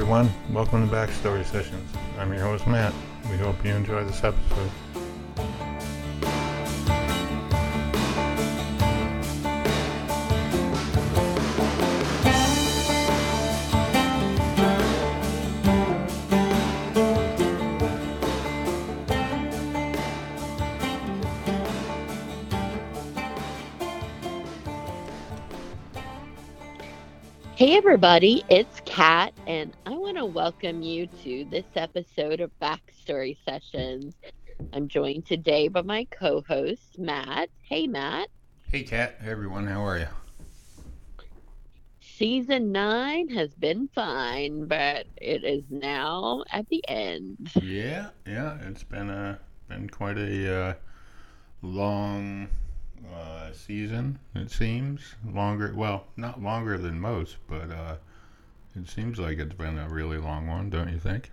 everyone. Welcome to Backstory Sessions. I'm your host, Matt. We hope you enjoy this episode. Hey everybody, it's Kat, and to welcome you to this episode of Backstory Sessions. I'm joined today by my co-host Matt. Hey Matt. Hey, Kat. Hey, everyone. How are you? Season nine has been fine, but it is now at the end. Yeah, yeah. It's been a been quite a uh, long uh, season. It seems longer. Well, not longer than most, but uh, it seems like it's been a really long one. Don't you think?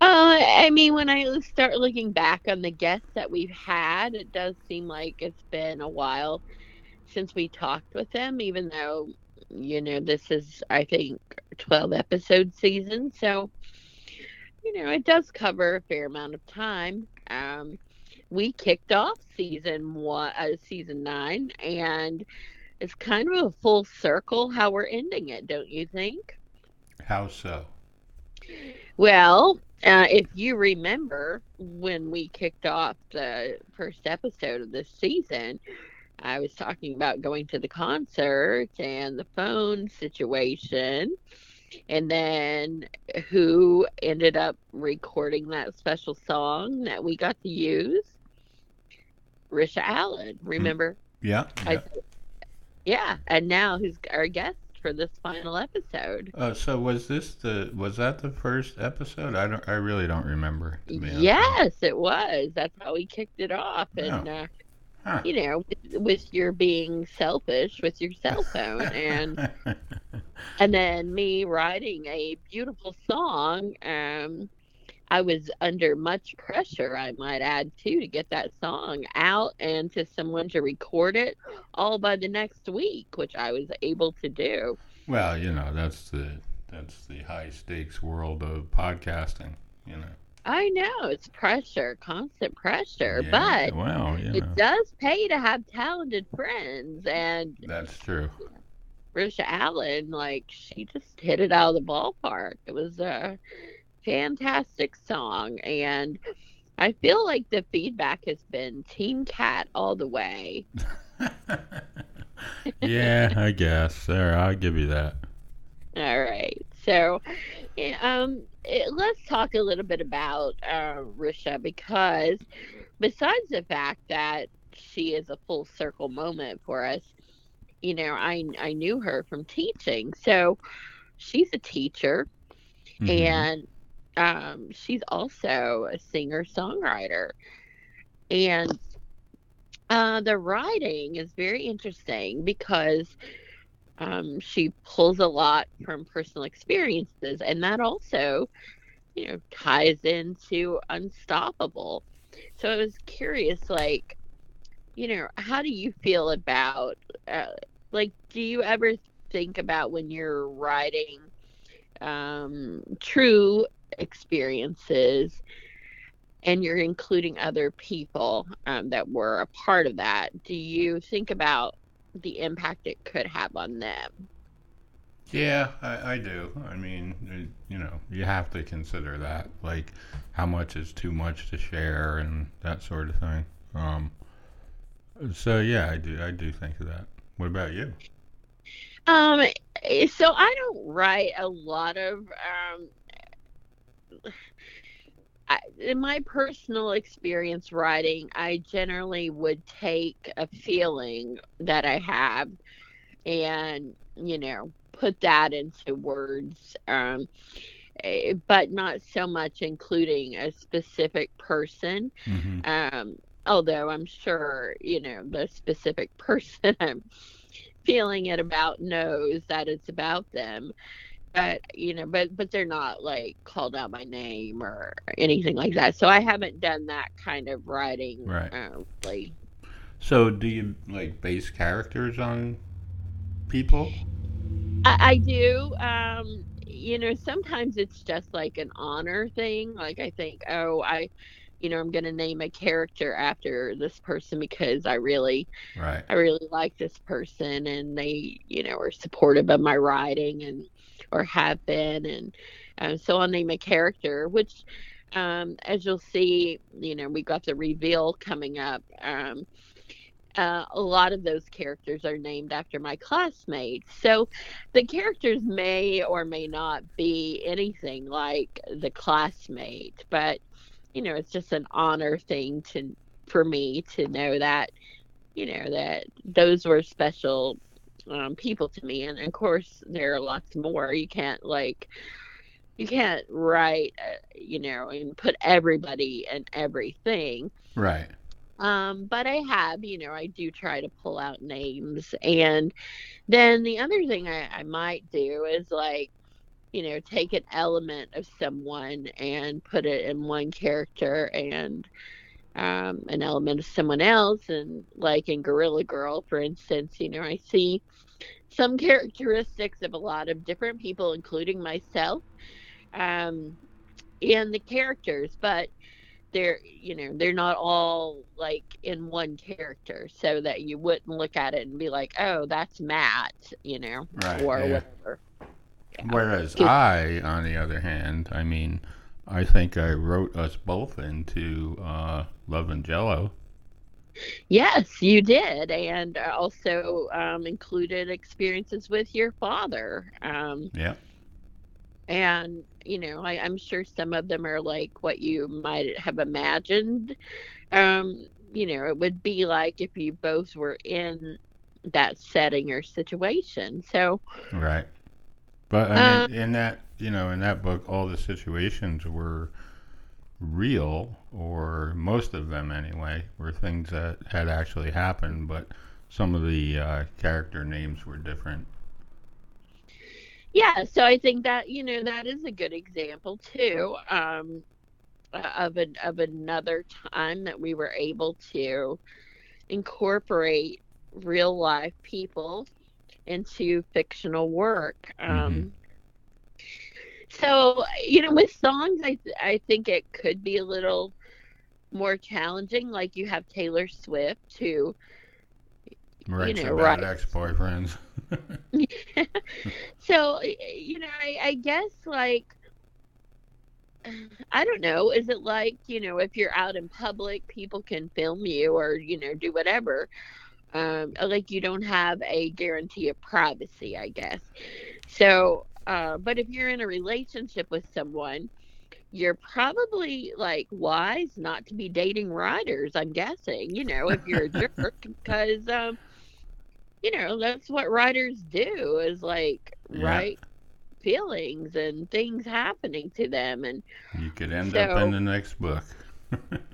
Uh, I mean, when I start looking back on the guests that we've had, it does seem like it's been a while since we talked with them, even though, you know, this is, I think, 12 episode season. So, you know, it does cover a fair amount of time. Um, we kicked off season one, uh, season nine, and it's kind of a full circle how we're ending it, don't you think? How so? Well, uh, if you remember when we kicked off the first episode of this season, I was talking about going to the concert and the phone situation, and then who ended up recording that special song that we got to use? Risha Allen. Remember? Yeah. I, yeah. and now who's our guest for this final episode? Uh, so was this the was that the first episode? I don't. I really don't remember. to be honest. Yes, it was. That's how we kicked it off. And, uh, Huh. you know, with, with your being selfish with your cell phone and and then me writing a beautiful song. Um, I was under much pressure, I might add, too, to get that song out and to someone to record it all by the next week, which I was able to do. well, you know that's the that's the high stakes world of podcasting. You know. I know it's pressure, constant pressure, Yeah, but well, you know it does pay to have talented friends and that's true. Risha Allen, like she just hit it out of the ballpark. It was a fantastic song, and I feel like the feedback has been Team Kat all the way. yeah, I guess. There, I'll give you that. All right, so um, it, let's talk a little bit about uh, Risha because besides the fact that she is a full circle moment for us, you know, I I knew her from teaching, so she's a teacher. Mhm. and um, she's also a singer songwriter and uh, the writing is very interesting because um, she pulls a lot from personal experiences and that also you know ties into unstoppable. So i was curious like you know how do you feel about uh, like do you ever think about when you're writing um, true experiences and you're including other people um, that were a part of that do you think about the impact it could have on them Yeah, I, I do. I mean, you know, you have to consider that, like how much is too much to share and that sort of thing. Um, so yeah, I do. I do think of that. What about you? um so i don't write a lot of um I, in my personal experience writing i generally would take a feeling that i have and you know put that into words um eh, but not so much including a specific person. Hmm um although i'm sure you know the specific person i'm feeling it about knows that it's about them but you know but but they're not like called out by name or anything like that so i haven't done that kind of writing Right. uh, really So do you like base characters on people? I, I do um you know, sometimes it's just like an honor thing. Like I think, oh, I, you know, I'm going to name a character after this person because I really, Right. I really like this person and they, you know, are supportive of my writing and, or have been. And um, so I'll name a character, which, um, as you'll see, you know, we got the reveal coming up. Um, uh, a lot of those characters are named after my classmates. So the characters may or may not be anything like the classmate, but you know, it's just an honor thing to for me to know that you know that those were special um, people to me, and of course there are lots more. You can't like you can't write, uh, you know, and put everybody and everything Right. um, but I have, you know, I do try to pull out names. And then the other thing I, I might do is like, you know, take an element of someone and put it in one character and um, an element of someone else. And like in Gorilla Girl, for instance, you know, I see some characteristics of a lot of different people, including myself, um, in the characters. But they're you know they're not all like in one character so that you wouldn't look at it and be like oh that's matt you know Right. or yeah. whatever Yeah. Whereas I, on the other hand, I mean, I think I wrote us both into uh, Love and Jello. Yes you did and also um, included experiences with your father um, Yeah. and you know I, i'm sure some of them are like what you might have imagined um, you know it would be like if you both were in that setting or situation so Right. But I mean, in that, you know, in that book, all the situations were real, or most of them anyway, were things that had actually happened, but some of the uh, character names were different. Yeah, so I think that you know that is a good example too um, of an of another time that we were able to incorporate real life people into fictional work. Um, So you know, with songs, I th- I think it could be a little more challenging. Like you have Taylor Swift who Writes know, about right. ex-boyfriends. so you know I, I guess like i don't know is it like you know if you're out in public people can film you or you know do whatever um like you don't have a guarantee of privacy i guess so uh but if you're in a relationship with someone you're probably like wise not to be dating writers i'm guessing you know if you're a jerk because um you know that's what writers do is like Yeah. write feelings and things happening to them and you could end up in the next book.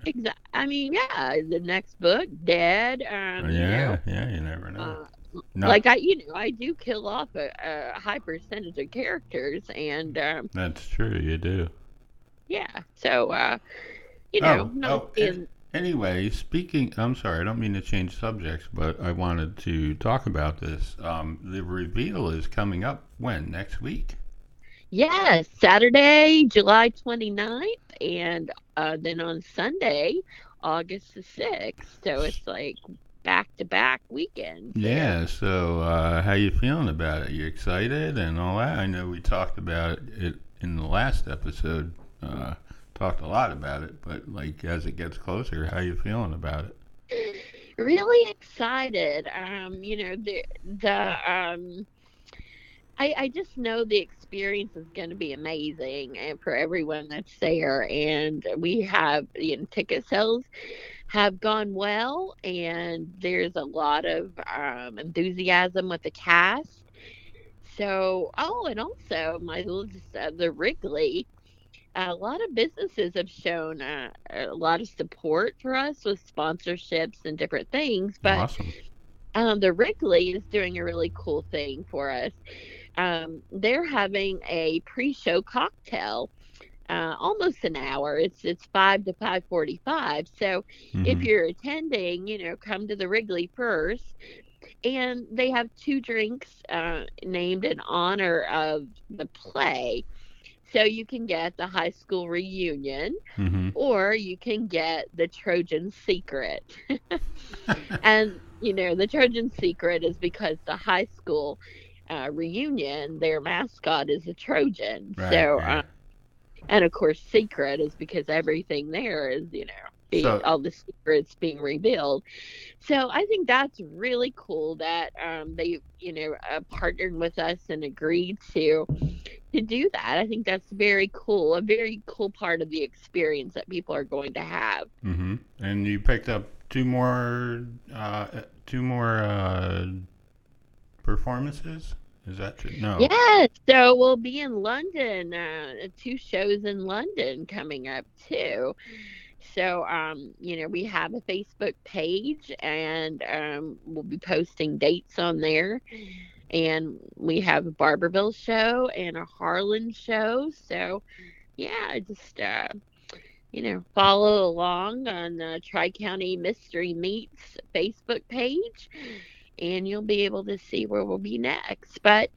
exa- i mean yeah the next book dead um you yeah, know, yeah, you never know. uh, No, like i you know i do kill off a, a high percentage of characters and um that's true, you do. yeah so uh you know Oh, oh, being Anyway, speaking, I'm sorry, I don't mean to change subjects, but I wanted to talk about this. Um, the reveal is coming up when? Next week? Yes, Saturday, July 29th, and uh, then on Sunday, August the 6th. So it's like back to back weekend. Yeah, so uh, how you feeling about it? You excited and all that? I know we talked about it in the last episode, uh, talked a lot about it, but like as it gets closer, how you feeling about it? Really excited. Um, you know, the the um I, I just know the experience is going to be amazing and for everyone that's there and we have you know ticket sales have gone well and there's a lot of um, enthusiasm with the cast so oh and also my little uh, the wrigley a lot of businesses have shown uh, a lot of support for us with sponsorships and different things but awesome. um, the Wrigley is doing a really cool thing for us. Um, they're having a pre-show cocktail, uh, almost an hour. It's it's five to five forty-five. So if Mhm. you're attending, you know, come to the Wrigley first, and they have two drinks uh, named in honor of the play. So you can get the high school reunion, hmm or you can get the Trojan Secret. and you know, the Trojan Secret is because the high school uh, reunion, their mascot is a Trojan. Right, so, right. uh, and of course, secret is because everything there is, you know, being, So- all the secrets being revealed. So I think that's really cool that um, they, you know, uh, partnered with us and agreed to to do that. I think that's very cool, a very cool part of the experience that people are going to have. hmm And you picked up two more, uh, two more uh, performances. Is that true? No. Yes, so we'll be in London. Uh, two shows in London coming up too. So, um, you know, we have a Facebook page, and um, we'll be posting dates on there. And we have a Barbourville show and a Harlan show. So, yeah, just uh, you know, follow along on the Tri County Mystery Meets Facebook page, and you'll be able to see where we'll be next. But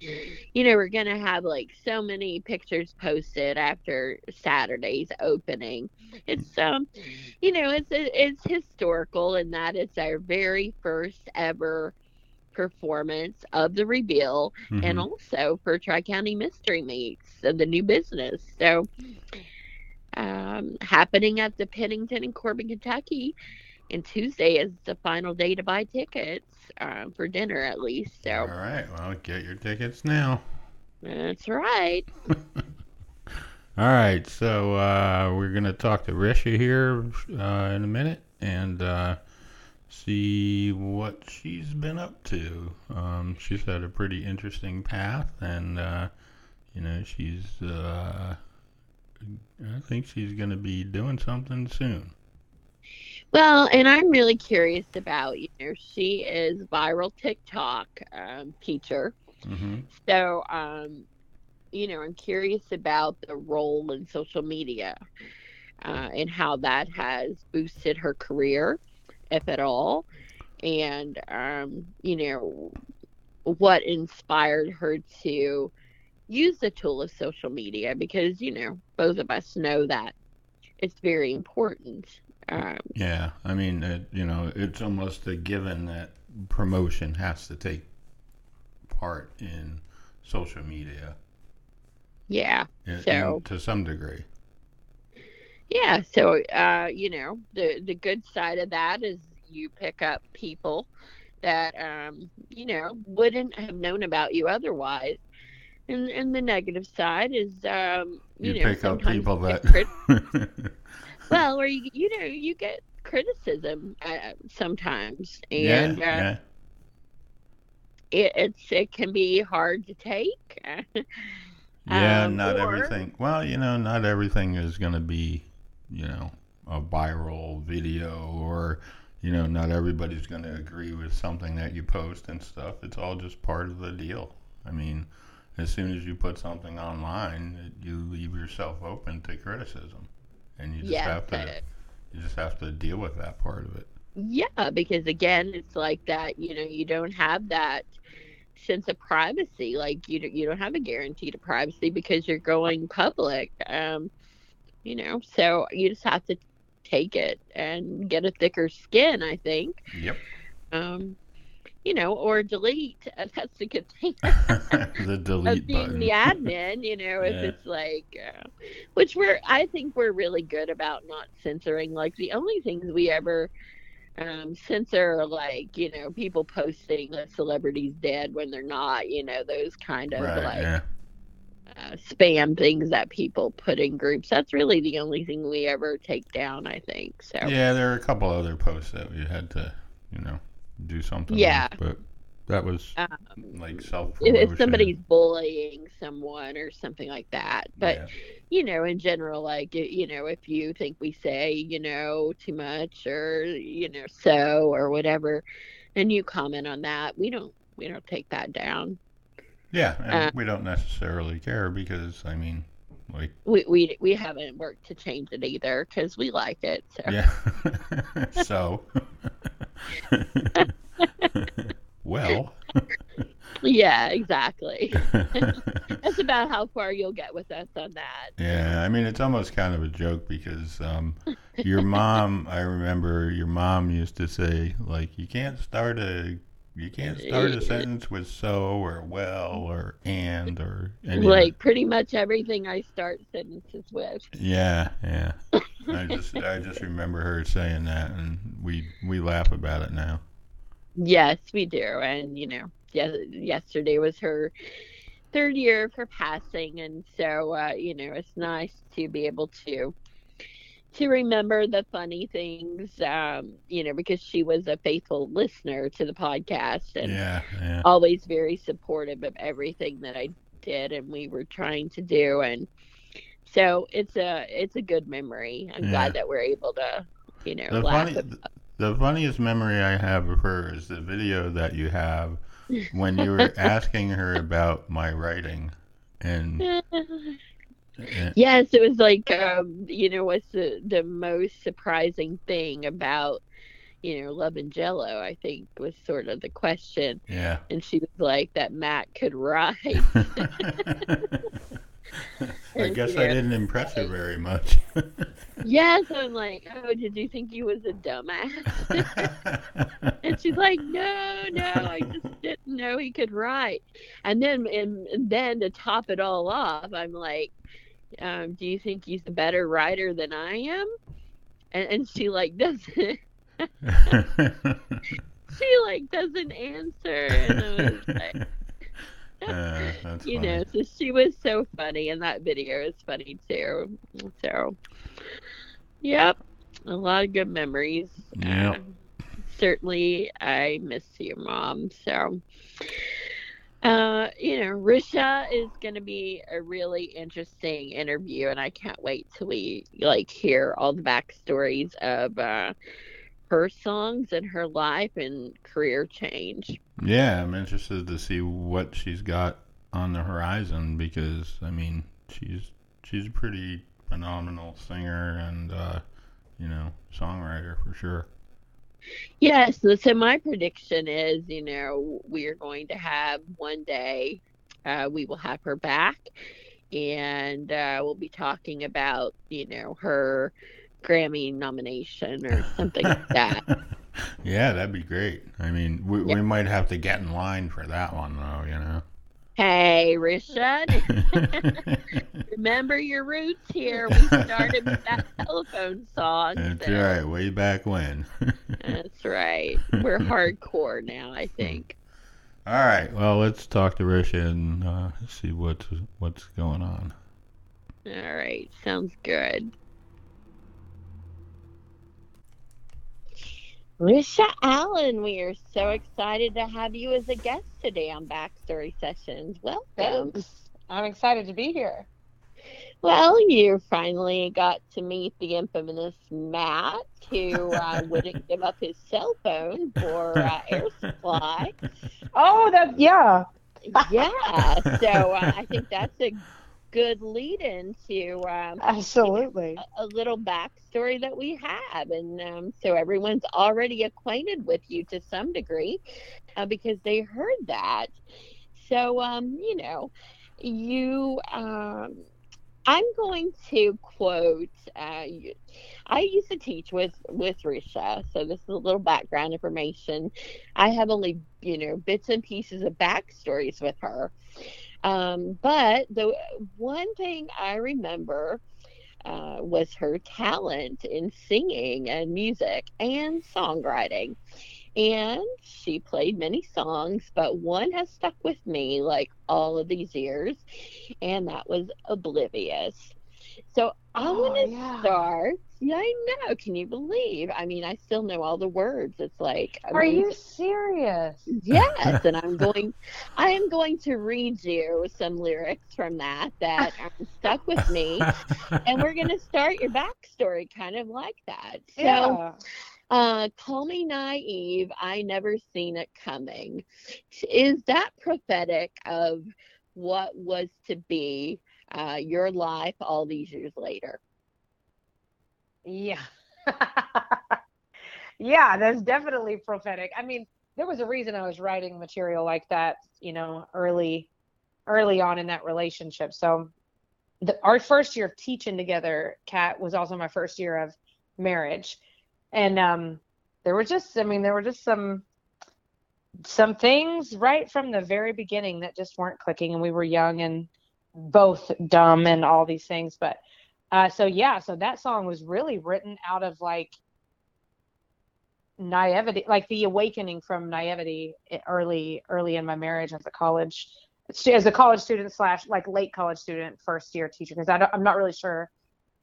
you know, we're gonna have like so many pictures posted after Saturday's opening. It's um, you know, it's it's historical in that it's our very first ever performance of the reveal and Mhm. also for Tri County Mystery Meets and the new business. So, um, happening at the Pennington in Corbin, Kentucky. And Tuesday is the final day to buy tickets um, for dinner, at least. All So right. Well, get your tickets now. that's right. All right, so uh, we're gonna talk to Risha here uh, in a minute and uh, see what she's been up to. Um, she's had a pretty interesting path, and uh, you know she's. Uh, I think she's gonna be doing something soon. Well, and I'm really curious about, you know, she is viral TikTok um, teacher. hmm So, um, you know, I'm curious about the role in social media uh, and how that has boosted her career, if at all, and um, you know, what inspired her to use the tool of social media because you know both of us know that it's very important. Yeah, I mean, it, you know, it's almost a given that promotion has to take part in social media yeah. in- So- in- to some degree. Yeah, so uh, you know, the the good side of that is you pick up people that um, you know, wouldn't have known about you otherwise. And and the negative side is um, you, You, know, pick up people that. well, or you you know, you get criticism uh, sometimes yeah, and uh, yeah. it, it's it can be hard to take. Yeah, um, not or- everything. Well, you know, not everything is going to be, you know, a viral video or, you know, not everybody's going to agree with something that you post and stuff. It's all just part of the deal. I mean, as soon as you put something online, you leave yourself open to criticism, and you just yes, have to you just have to deal with that part of it. Yeah, because again, it's like that. You know, you don't have that sense of privacy. Like you, don't- you don't have a guarantee to privacy because you're going public. Um, you know, so you just have to take it and get a thicker skin. I think. Yep. Um, you know, or delete. Uh, that's a good thing. the of delete being button. the admin, you know, if Yeah. it's like, uh, which we're, I think we're really good about not censoring. Like the only things we ever um, censor are like, you know, people posting that celebrities dead when they're not, you know, those kind of right. like yeah. uh, spam things that people put in groups. That's really the only thing we ever take down, I think. So, Yeah, there are a couple other posts that we had to, you know, do something. Yeah. but that was um, like self if, somebody's bullying someone or something like that. But you know, in general, like, you know, if you think we say, you know, too much or, you know, so or whatever, and you comment on that, we don't, we don't take that down. yeah, and uh, we don't necessarily care because I mean, like, We, we, we haven't worked to change it either because we like it. So, yeah. so, well. Yeah, exactly. That's about how far you'll get with us on that. yeah, I mean, it's almost kind of a joke because um, your mom, I remember your mom used to say, like, you can't start a. You can't start a sentence with so or well or and or any of Like pretty much everything I start sentences with. Yeah, yeah. I just I just remember her saying that, and we we laugh about it now. Yes, we do. And, you know, yes, yesterday was her third year of her passing. And so, uh, you know, it's nice to be able to to remember the funny things, um, you know, because she was a faithful listener to the podcast and Yeah, yeah, always very supportive of everything that I did and we were trying to do. And so it's a it's a good memory. I'm Yeah. glad that we're able to, you know, The laugh. funny, about- the funniest memory I have of her is the video that you have when you were asking her about my writing, and, Yes, it was like um, you know what's the the most surprising thing about you know Love and Jello? I think was sort of the question, yeah. and she was like that Matt could write. I guess I didn't impress her very much. yes, I'm like, oh, did you think he was a dumbass? and she's like, no, no, I just didn't know he could write. And then and, and then to top it all off, I'm like, um, do you think he's a better writer than I am? And, and she like doesn't she like doesn't answer and I was like Uh, you funny. know so she was so funny and that video is funny too so yep a lot of good memories Yep. Uh, certainly i miss you mom so uh you know risha is going to be a really interesting interview and i can't wait till we like hear all the backstories of uh her songs and her life and career change Yeah, I'm interested to see what she's got on the horizon because I mean she's she's a pretty phenomenal singer and uh, you know songwriter for sure. Yes. So, so my prediction is, you know, we are going to have one day, uh, we will have her back, and uh, we'll be talking about, you know, her Grammy nomination or something like that. yeah, that'd be great. I mean, we, Yeah. we might have to get in line for that one though, you know. Hey, Risha, remember your roots here. We started with that telephone song. That's so- right, way back when. That's right. We're hardcore now, I think. All right, well, let's talk to Risha and uh, see what's what's going on. All right. Sounds good. Risha Allen, we are so excited to have you as a guest today on Backstory Sessions. Welcome. Thanks. I'm excited to be here. Well, you finally got to meet the infamous Matt, who uh, wouldn't give up his cell phone for uh, air supply. Oh, that yeah. Yeah, so uh, I think that's a good lead into um, Absolutely. a little backstory that we have. And um, so everyone's already acquainted with you to some degree uh, because they heard that. So um, you know you um, i'm going to quote uh, i used to teach with with risha. So this is a little background information. I have only you know bits and pieces of backstories with her um, but the one thing i remember uh, was her talent in singing and music and songwriting. And she played many songs, but one has stuck with me like all of these years, and that was Oblivious. So I Oh, want to yeah. start. Yeah, I know. Can you believe? I mean, I still know all the words. It's like, Are you serious? Yes, and I'm going. I am going to read you some lyrics from that that stuck with me, and we're going to start your backstory kind of like that. So, yeah. uh, call me naive. I never seen it coming. Is that prophetic of what was to be uh, your life all these years later? Yeah. yeah, that's definitely prophetic. I mean, there was a reason I was writing material like that, you know, early early on in that relationship. So the, our first year of teaching together, Kat, was also my first year of marriage. And um there were just I mean, there were just some some things right from the very beginning that just weren't clicking and we were young and both dumb and all these things but uh so yeah so that song was really written out of like naivety like the awakening from naivety early early in my marriage as a college as a college student slash like late college student first year teacher because i'm not really sure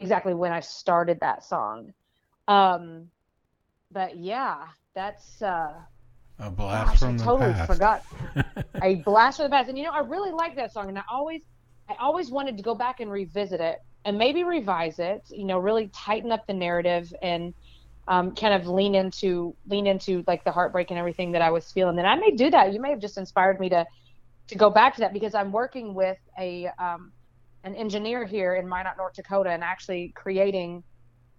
exactly when i started that song. Um but yeah that's uh a blast gosh, from I the totally past. forgot. A blast from the past. And you know i really like that song and i always i always wanted to go back and revisit it and maybe revise it you know really tighten up the narrative and um, kind of lean into lean into like the heartbreak and everything that I was feeling. And I may do that. You may have just inspired me to to go back to that because I'm working with a um, an engineer here in Minot, North Dakota, and actually creating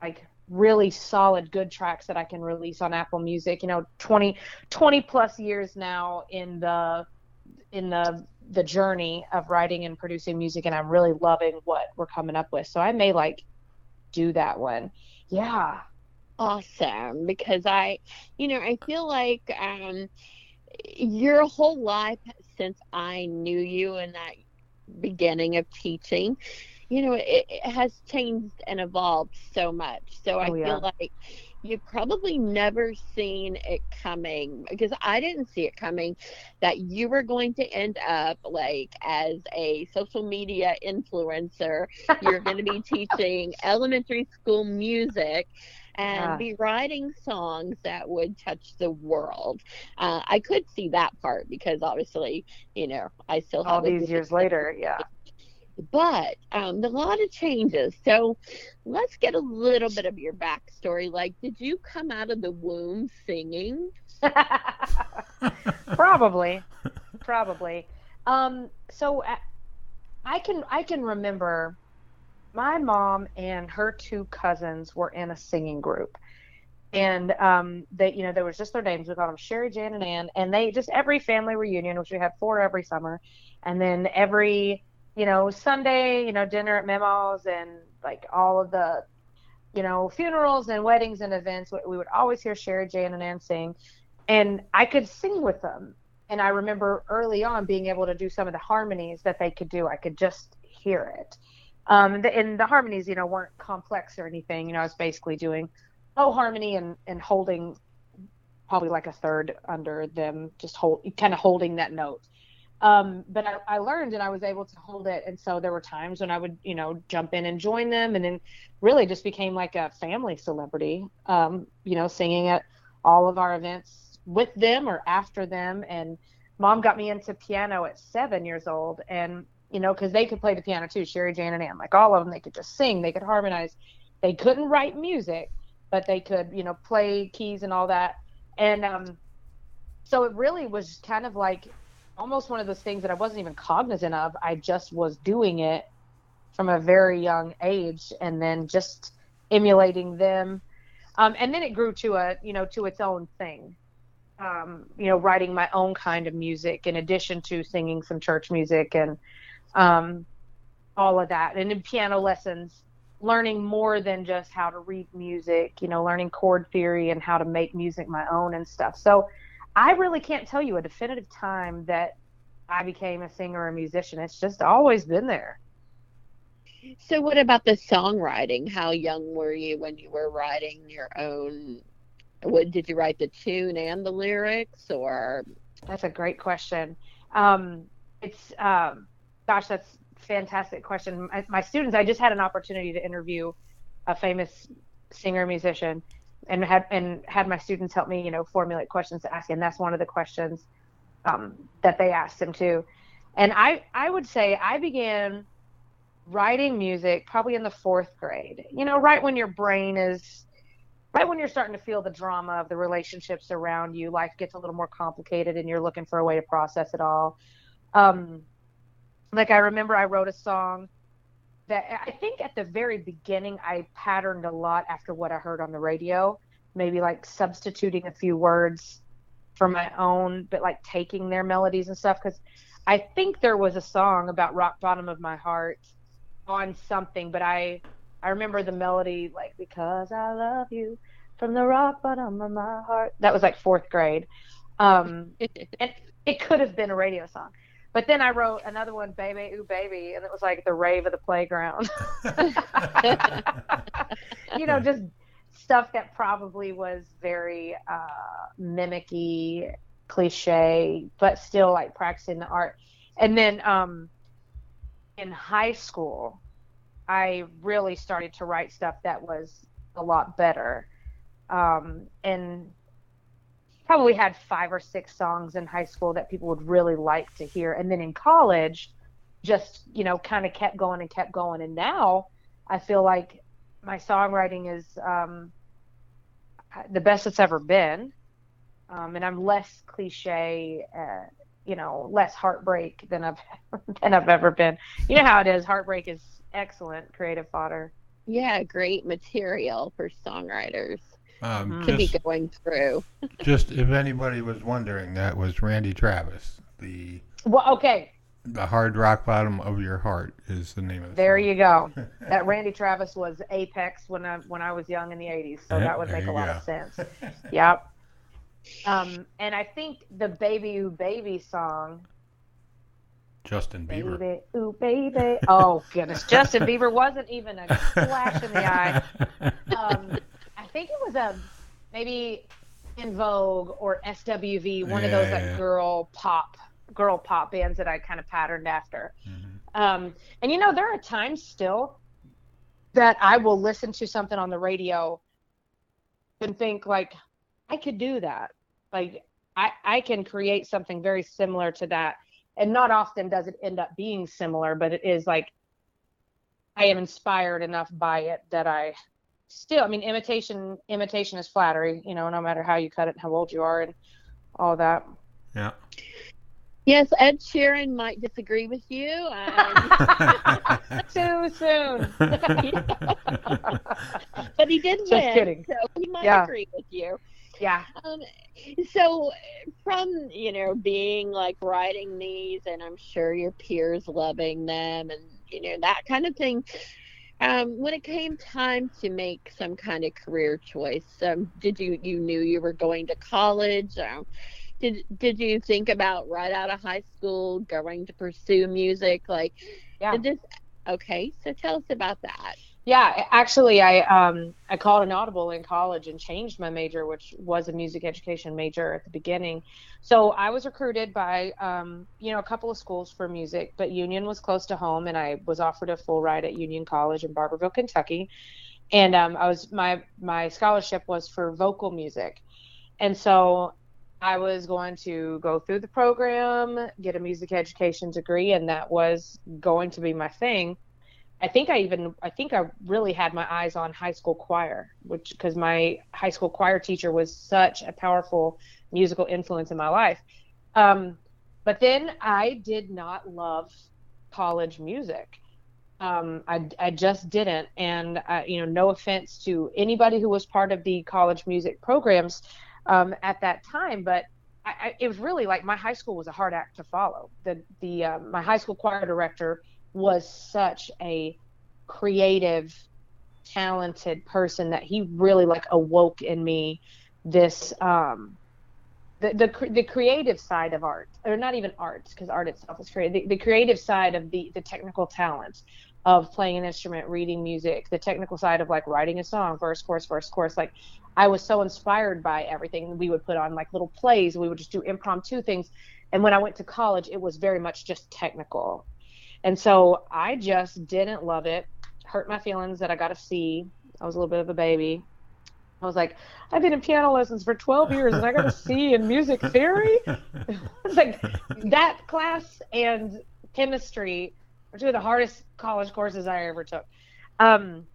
like really solid good tracks that I can release on Apple Music. You know, 20 20 plus years now in the in the the journey of writing and producing music and I'm really loving what we're coming up with. So I may like do that one. Yeah awesome because I, you know, I feel like um, your whole life since I knew you and that beginning of teaching, you know, it, it has changed and evolved so much. So I Oh, yeah. feel like you've probably never seen it coming because I didn't see it coming that you were going to end up like as a social media influencer. You're going to be teaching elementary school music and Yeah. be writing songs that would touch the world. Uh, I could see that part because obviously, you know, I still have all these years later, yeah. But um, a lot of changes. So let's get a little bit of your backstory. Like, did you come out of the womb singing? probably probably um so i can i can remember my mom and her two cousins were in a singing group and um they you know there was just their names we called them sherry jan and ann and they just every family reunion which we had four every summer and then every you know sunday you know dinner at memos and like all of the you know funerals and weddings and events we- would always hear sherry jan and ann sing and I could sing with them. And I remember early on being able to do some of the harmonies that they could do. I could just hear it. Um, the, and the harmonies, you know, weren't complex or anything. You know, I was basically doing low harmony and, and holding probably like a third under them, just hold, kind of holding that note. Um, but I, I learned and I was able to hold it. And so there were times when I would, you know, jump in and join them and then really just became like a family celebrity, um, you know, singing at all of our events with them or after them. And mom got me into piano at seven years old. And, you know, because they could play the piano too, Sherry, Jan, and Ann, like all of them, they could just sing, they could harmonize. They couldn't write music, but they could, you know, play keys and all that. And um, so it really was kind of like almost one of those things that I wasn't even cognizant of. I just was doing it from a very young age and then just emulating them. Um, and then it grew to a, you know, to its own thing. Um, you know, writing my own kind of music in addition to singing some church music and um, all of that. And in piano lessons, learning more than just how to read music, you know, learning chord theory and how to make music my own and stuff. So I really can't tell you a definitive time that I became a singer or a musician. It's just always been there. So, what about the songwriting? How young were you when you were writing your own? What did you write the tune and the lyrics, or That's a great question. Um, it's, um, gosh, that's fantastic question. My, my students, I just had an opportunity to interview a famous singer musician, and had and had my students help me, you know, formulate questions to ask, and that's one of the questions um, that they asked him too. And I, I would say I began writing music probably in the fourth grade. You know, right when your brain is right when you're starting to feel the drama of the relationships around you, life gets a little more complicated and you're looking for a way to process it all. Um, like I remember I wrote a song that I think at the very beginning I patterned a lot after what I heard on the radio, maybe like substituting a few words for my own, but like taking their melodies and stuff. Because I think there was a song about rock bottom of my heart on something, but I I remember the melody like because I love you from the rock bottom of my heart. That was like fourth grade. Um, and it could have been a radio song. But then I wrote another one, Baby Ooh Baby, and it was like the rave of the playground. you know, just stuff that probably was very uh, mimicky, cliche, but still like practicing the art. And then um, in high school, I really started to write stuff that was a lot better. Um, and probably had five or six songs in high school that people would really like to hear. And then in college, just, you know, kind of kept going and kept going. And now I feel like my songwriting is um, the best it's ever been. Um, and I'm less cliche, uh, you know, less heartbreak than I've than I've ever been. You know how it is. Heartbreak is excellent creative fodder. Yeah, great material for songwriters Um, Mhm. to be going through. just if anybody was wondering, that was Randy Travis. The Well, okay, the hard rock bottom of your heart is the name of the there song. you go. That Randy Travis was apex when I when I was young in the '80s, so Yeah, that would make a you lot go. of sense. Yep. Um, and I think the "Baby Ooh Baby" song, Justin Bieber. "Baby Ooh Baby," oh goodness, Justin Bieber wasn't even a flash in the eye. Um, I think it was a maybe En Vogue or SWV, one of those like yeah. girl pop girl pop bands that I kind of patterned after. Mhm. Um, and you know, there are times still that I will listen to something on the radio and think like, I could do that. Like I, I can create something very similar to that. And not often does it end up being similar, but it is like I am inspired enough by it that I still I mean imitation imitation is flattery, you know, no matter how you cut it and how old you are and all that. Yeah. Yes, Ed Sheeran might disagree with you. Um, Too soon. but he did Just win, kidding. so he might Yeah. agree with you. yeah. Um, so from you know being like writing these, and I'm sure your peers loving them, and you know that kind of thing. Um, when it came time to make some kind of career choice, um, did you you knew you were going to college? Um, did did you think about right out of high school going to pursue music? Like, Yeah. this? Okay, so tell us about that. Yeah, actually, I um I called an audible in college and changed my major, which was a music education major at the beginning. So I was recruited by um you know a couple of schools for music, but Union was close to home, and I was offered a full ride at Union College in Barbourville, Kentucky. And um, I was my my scholarship was for vocal music, and so I was going to go through the program, get a music education degree, and that was going to be my thing. I think I even I think I really had my eyes on high school choir, which because my high school choir teacher was such a powerful musical influence in my life. Um, but then I did not love college music. Um, I, I just didn't, and I, you know, no offense to anybody who was part of the college music programs um, at that time, but I, I, it was really like my high school was a hard act to follow. The the uh, my high school choir director was such a creative talented person that he really like awoke in me this um the the, the creative side of art or not even art because art itself is creative the, the creative side of the the technical talent of playing an instrument reading music the technical side of like writing a song verse chorus verse chorus like i was so inspired by everything we would put on like little plays we would just do impromptu things. And when i went to college it was very much just technical and so I just didn't love it. Hurt my feelings that I got a C. I was a little bit of a baby. I was like, I've been in piano lessons for 12 years and I got a C in music theory. It's like that class and chemistry are two of the hardest college courses I ever took. Um,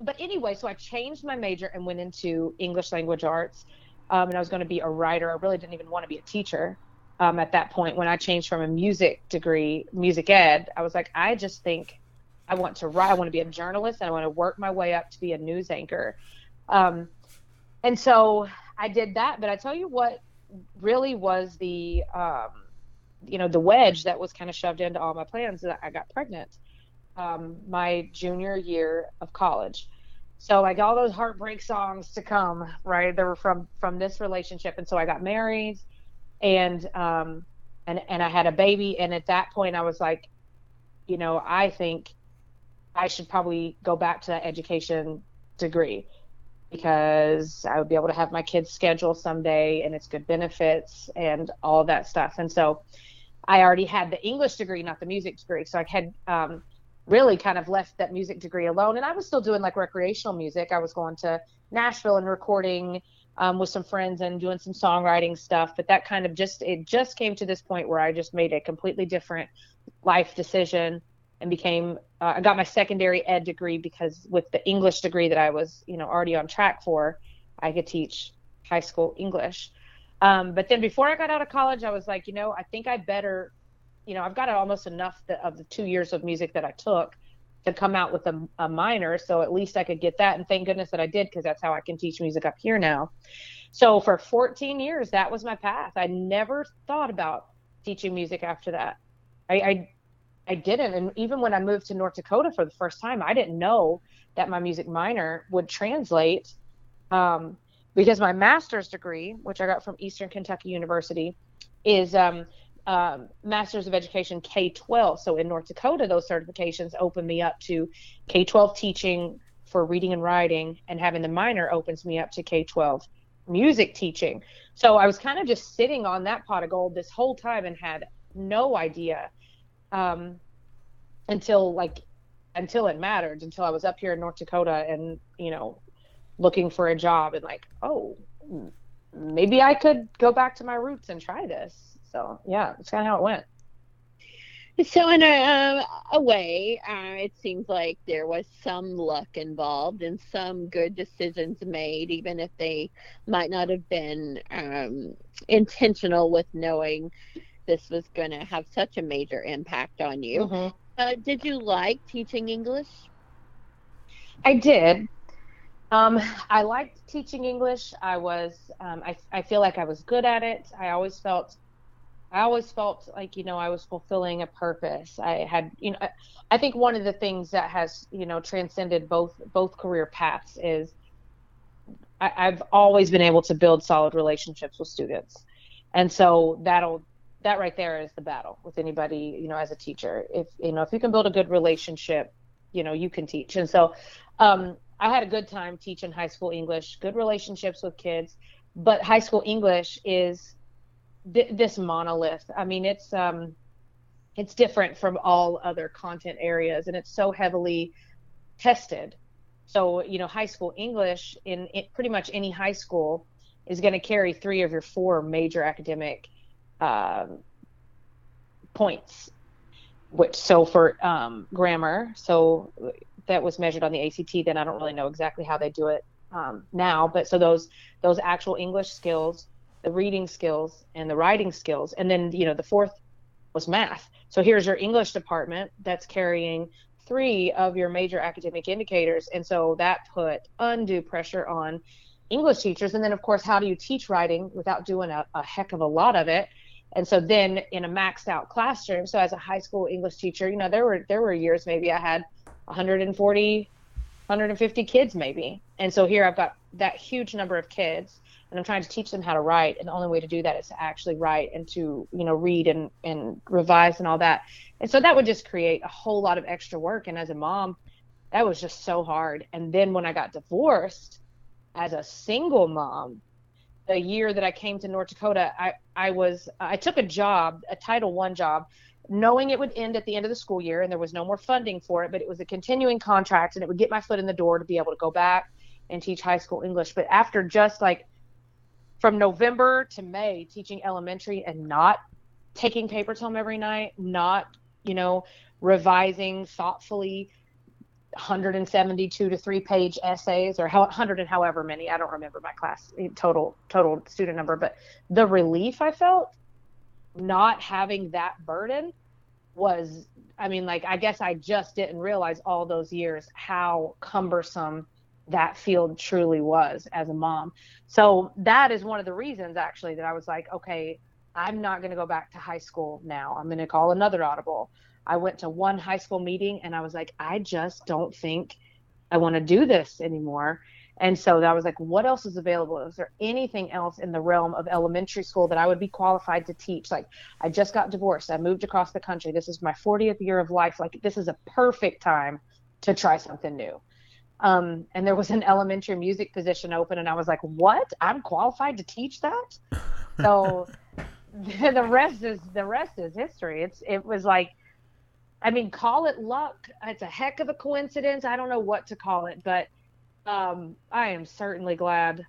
but anyway, so I changed my major and went into English language arts. Um, and I was going to be a writer. I really didn't even want to be a teacher um, at that point when I changed from a music degree, music ed. I was like, I just think I want to write. I want to be a journalist and I want to work my way up to be a news anchor. Um, and so I did that. But I tell you what really was the um, you know the wedge that was kind of shoved into all my plans that I got pregnant um, my junior year of college. So like all those heartbreak songs to come, right? They were from from this relationship, and so I got married, and um, and and I had a baby, and at that point I was like, you know, I think I should probably go back to that education degree because I would be able to have my kids schedule someday and it's good benefits and all that stuff. And so I already had the English degree, not the music degree. So I had um, really kind of left that music degree alone. And I was still doing like recreational music. I was going to Nashville and recording um, with some friends and doing some songwriting stuff. But that kind of just, it just came to this point where I just made a completely different life decision and became, uh, I got my secondary ed degree because with the English degree that I was, you know, already on track for, I could teach high school English. Um, but then before I got out of college, I was like, you know, I think I better you know, I've got almost enough of the two years of music that I took to come out with a, a minor. So at least I could get that. And thank goodness that I did because that's how I can teach music up here now. So for 14 years, that was my path. I never thought about teaching music after that. I, I, I didn't. And even when I moved to North Dakota for the first time, I didn't know that my music minor would translate um, because my master's degree, which I got from Eastern Kentucky University, is um, um, Masters of Education K 12. So in North Dakota, those certifications open me up to K 12 teaching for reading and writing, and having the minor opens me up to K 12 music teaching. So I was kind of just sitting on that pot of gold this whole time and had no idea um, until like until it mattered until I was up here in North Dakota and you know looking for a job and like oh maybe I could go back to my roots and try this so yeah, that's kind of how it went. So in a, uh, a way, uh, it seems like there was some luck involved and some good decisions made, even if they might not have been um, intentional with knowing this was going to have such a major impact on you. Mm-hmm. Uh, did you like teaching English? I did. Um, I liked teaching English. I was, um, I, I feel like I was good at it. I always felt I always felt like you know I was fulfilling a purpose. I had you know I think one of the things that has you know transcended both both career paths is I, I've always been able to build solid relationships with students, and so that'll that right there is the battle with anybody you know as a teacher. If you know if you can build a good relationship, you know you can teach. And so um, I had a good time teaching high school English, good relationships with kids, but high school English is th- this monolith. I mean, it's um, it's different from all other content areas, and it's so heavily tested. So you know, high school English in pretty much any high school is going to carry three of your four major academic um, points. Which so for um, grammar, so that was measured on the ACT. Then I don't really know exactly how they do it um, now, but so those those actual English skills the reading skills and the writing skills. And then you know the fourth was math. So here's your english department that's carrying three of your major academic indicators. And so that put undue pressure on english teachers. And then of course how do you teach writing without doing a, a heck of a lot of it? And so then in a maxed out classroom so as a high school english teacher you know there were there were years maybe i had 140 150 kids maybe. And so here i've got that huge number of kids and I'm trying to teach them how to write. And the only way to do that is to actually write and to, you know, read and, and revise and all that. And so that would just create a whole lot of extra work. And as a mom, that was just so hard. And then when I got divorced as a single mom, the year that I came to North Dakota, I, I was I took a job, a Title One job, knowing it would end at the end of the school year and there was no more funding for it, but it was a continuing contract and it would get my foot in the door to be able to go back and teach high school English. But after just like from November to May teaching elementary and not taking papers home every night, not, you know, revising thoughtfully 172 to 3 page essays or 100 and however many, I don't remember my class eh, total total student number, but the relief I felt not having that burden was I mean like I guess I just didn't realize all those years how cumbersome that field truly was as a mom. So that is one of the reasons actually that I was like, okay, I'm not going to go back to high school now. I'm going to call another audible. I went to one high school meeting and I was like, I just don't think I want to do this anymore. And so I was like, what else is available? Is there anything else in the realm of elementary school that I would be qualified to teach? Like, I just got divorced. I moved across the country. This is my 40th year of life. Like, this is a perfect time to try something new. Um, and there was an elementary music position open, and I was like, what? I'm qualified to teach that? So the rest is the rest is history. It's it was like, I mean, call it luck. It's a heck of a coincidence. I don't know what to call it, but um, I am certainly glad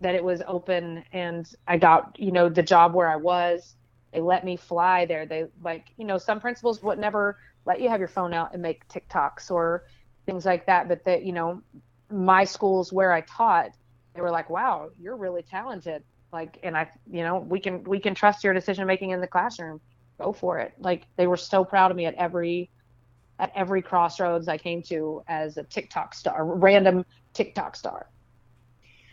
that it was open and I got, you know, the job where I was. They let me fly there. They like, you know, some principals would never let you have your phone out and make TikToks or things like that. But that, you know, my schools where I taught, they were like, wow, you're really talented. Like, and I, you know, we can, we can trust your decision making in the classroom. Go for it. Like they were so proud of me at every at every crossroads I came to as a TikTok star, random TikTok star.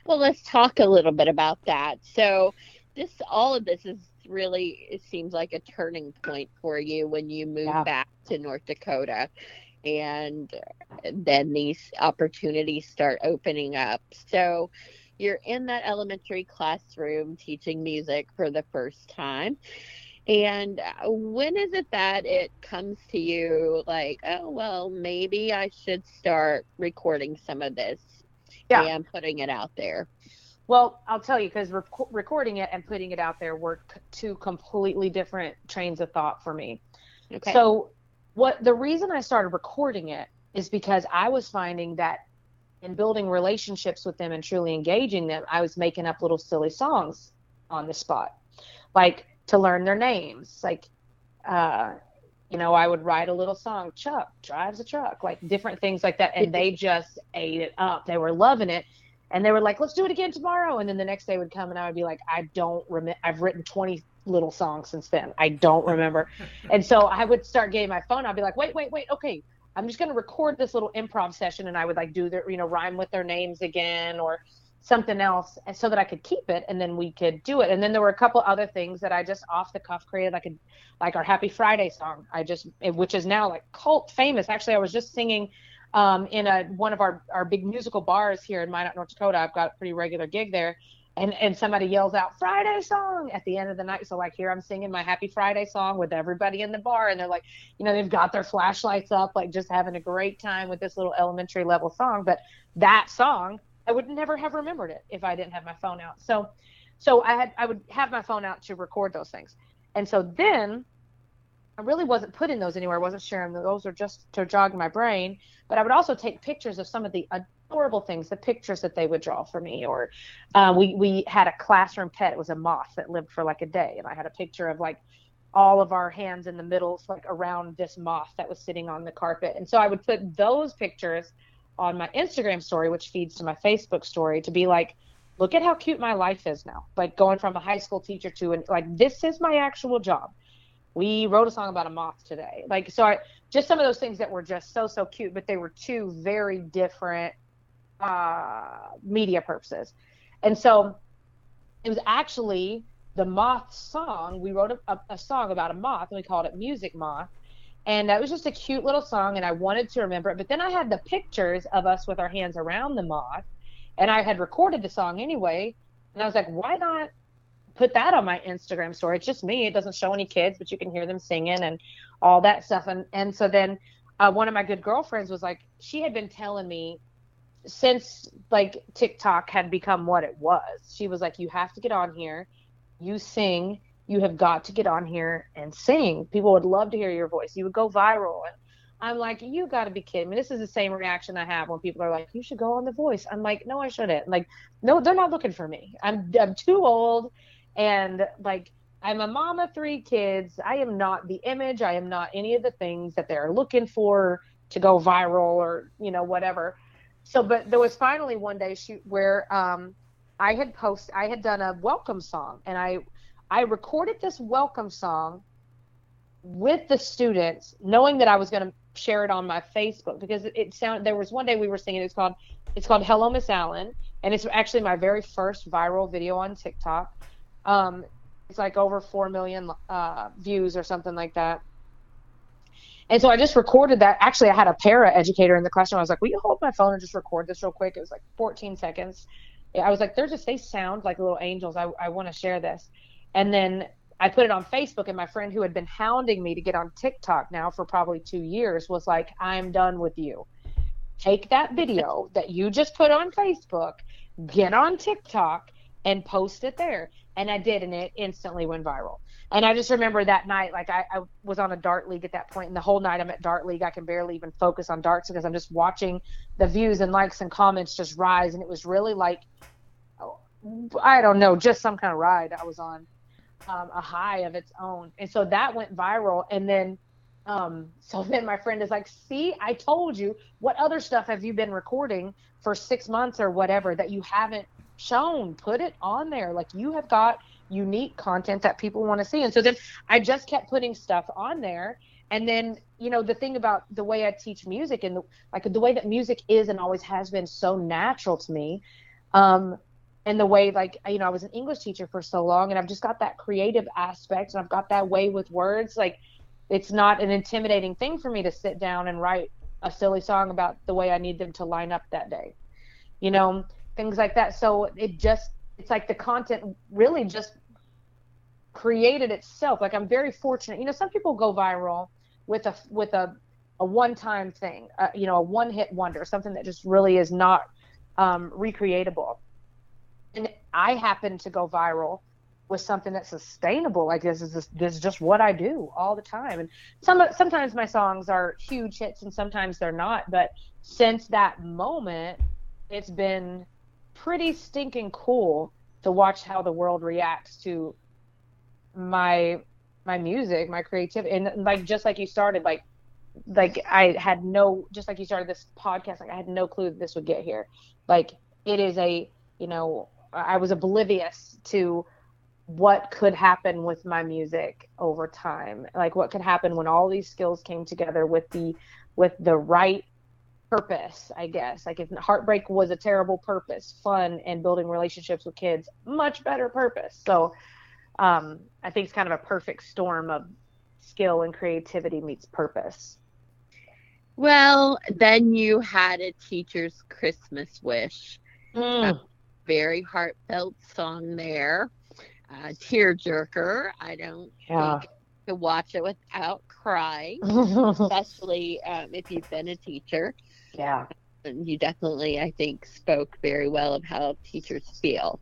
Well, let's talk a little bit about that. So, this all of this is really it seems like a turning point for you when you move yeah. back to North Dakota and then these opportunities start opening up. So, you're in that elementary classroom teaching music for the first time and when is it that it comes to you like, oh, well, maybe I should start recording some of this yeah. and putting it out there? Well, I'll tell you because rec- recording it and putting it out there were two completely different trains of thought for me. Okay. So, what the reason I started recording it is because I was finding that in building relationships with them and truly engaging them, I was making up little silly songs on the spot. Like to learn their names. Like, uh, you know, I would write a little song, Chuck drives a truck, like different things like that. And they just ate it up. They were loving it. And they were like, let's do it again tomorrow. And then the next day would come and I would be like, I don't remember. I've written 20 little song since then. I don't remember. and so I would start getting my phone. I'd be like, wait, wait, wait. Okay. I'm just going to record this little improv session. And I would like do their, you know, rhyme with their names again or something else so that I could keep it and then we could do it. And then there were a couple other things that I just off the cuff created. like a, like our Happy Friday song. I just which is now like cult famous. Actually, I was just singing um, in a one of our our big musical bars here in Minot, North Dakota. I've got a pretty regular gig there. And, and somebody yells out Friday song at the end of the night. So like here I'm singing my Happy Friday song with everybody in the bar, and they're like, you know, they've got their flashlights up, like just having a great time with this little elementary level song. But that song I would never have remembered it if I didn't have my phone out. So, so I had I would have my phone out to record those things, and so then I really wasn't putting those anywhere. I wasn't sharing them. Those are just to jog my brain. But I would also take pictures of some of the uh, adorable things, the pictures that they would draw for me. Or uh, we we had a classroom pet. It was a moth that lived for like a day, and I had a picture of like all of our hands in the middle, like around this moth that was sitting on the carpet. And so I would put those pictures on my Instagram story, which feeds to my Facebook story, to be like, look at how cute my life is now. Like going from a high school teacher to and like this is my actual job. We wrote a song about a moth today. Like so I just some of those things that were just so so cute, but they were two very different uh media purposes. And so it was actually the moth song. We wrote a, a, song about a moth and we called it Music Moth. And that was just a cute little song and i wanted to remember it. But then i had the pictures of us with our hands around the moth and i had recorded the song anyway. And i was like why not put that on my instagram story? It's just me. It doesn't show any kids but you can hear them singing and all that stuff. And and so then uh, one of my good girlfriends was like she had been telling me since like tiktok had become what it was she was like you have to get on here you sing you have got to get on here and sing. People would love to hear your voice. You would go viral. And I'm like, you got to be kidding me. This is the same reaction I have when people are like, you should go on The Voice. I'm like, no, I shouldn't. Like, no, they're not looking for me. I'm I'm too old, and like. I'm a mom of three kids. I am not the image. I am not any of the things that they're looking for to go viral or, you know, whatever. So, but there was finally one day shoot where um, I had post, I had done a welcome song, and I I recorded this welcome song with the students, knowing that I was going to share it on my Facebook because it, it sounded. There was one day we were singing. It's called it's called Hello Miss Allen, and it's actually my very first viral video on TikTok. Um, it's like over four million uh, views or something like that. And so I just recorded that. Actually, I had a para educator in the classroom. I was like, "Will you hold my phone and just record this real quick?" It was like 14 seconds. I was like, "They're just they sound like little angels. I I want to share this." And then I put it on Facebook, and my friend who had been hounding me to get on TikTok now for probably two years was like, "I'm done with you. Take that video that you just put on Facebook, get on TikTok, and post it there." And I did, and it instantly went viral. And I just remember that night, like I, I was on a dart league at that point, and the whole night I'm at dart league. I can barely even focus on darts because I'm just watching the views and likes and comments just rise, and it was really like, I don't know, just some kind of ride I was on, um, a high of its own. And so that went viral, and then, um, so then my friend is like, "See, I told you. What other stuff have you been recording for six months or whatever that you haven't shown? Put it on there. Like you have got." Unique content that people want to see. And so then I just kept putting stuff on there. And then, you know, the thing about the way I teach music and the, like the way that music is and always has been so natural to me. Um, and the way like you know i was an english teacher for so long and i've just got that creative aspect and i've got that way with words like it's not an intimidating thing for me to sit down and write a silly song about the way i need them to line up that day you know things like that so it just it's like the content really just created itself. Like I'm very fortunate. You know, some people go viral with a with a a one-time thing, uh, you know, a one-hit wonder, something that just really is not um, recreatable. And I happen to go viral with something that's sustainable. Like this is just, this is just what I do all the time. And some sometimes my songs are huge hits and sometimes they're not. But since that moment, it's been pretty stinking cool to watch how the world reacts to my my music, my creativity, and like just like you started, like like I had no just like you started this podcast, like I had no clue that this would get here. Like it is a you know I was oblivious to what could happen with my music over time. Like what could happen when all these skills came together with the with the right purpose i guess. Like if heartbreak was a terrible purpose fun and building relationships with kids much better purpose. So um, I think it's kind of a perfect storm of skill and creativity meets purpose. Well, then you had a teacher's Christmas wish. Mm. very heartfelt song there. Uh, tearjerker. I don't yeah. think to watch it without crying, especially um, if you've been a teacher. Yeah. And you definitely, I think, spoke very well of how teachers feel.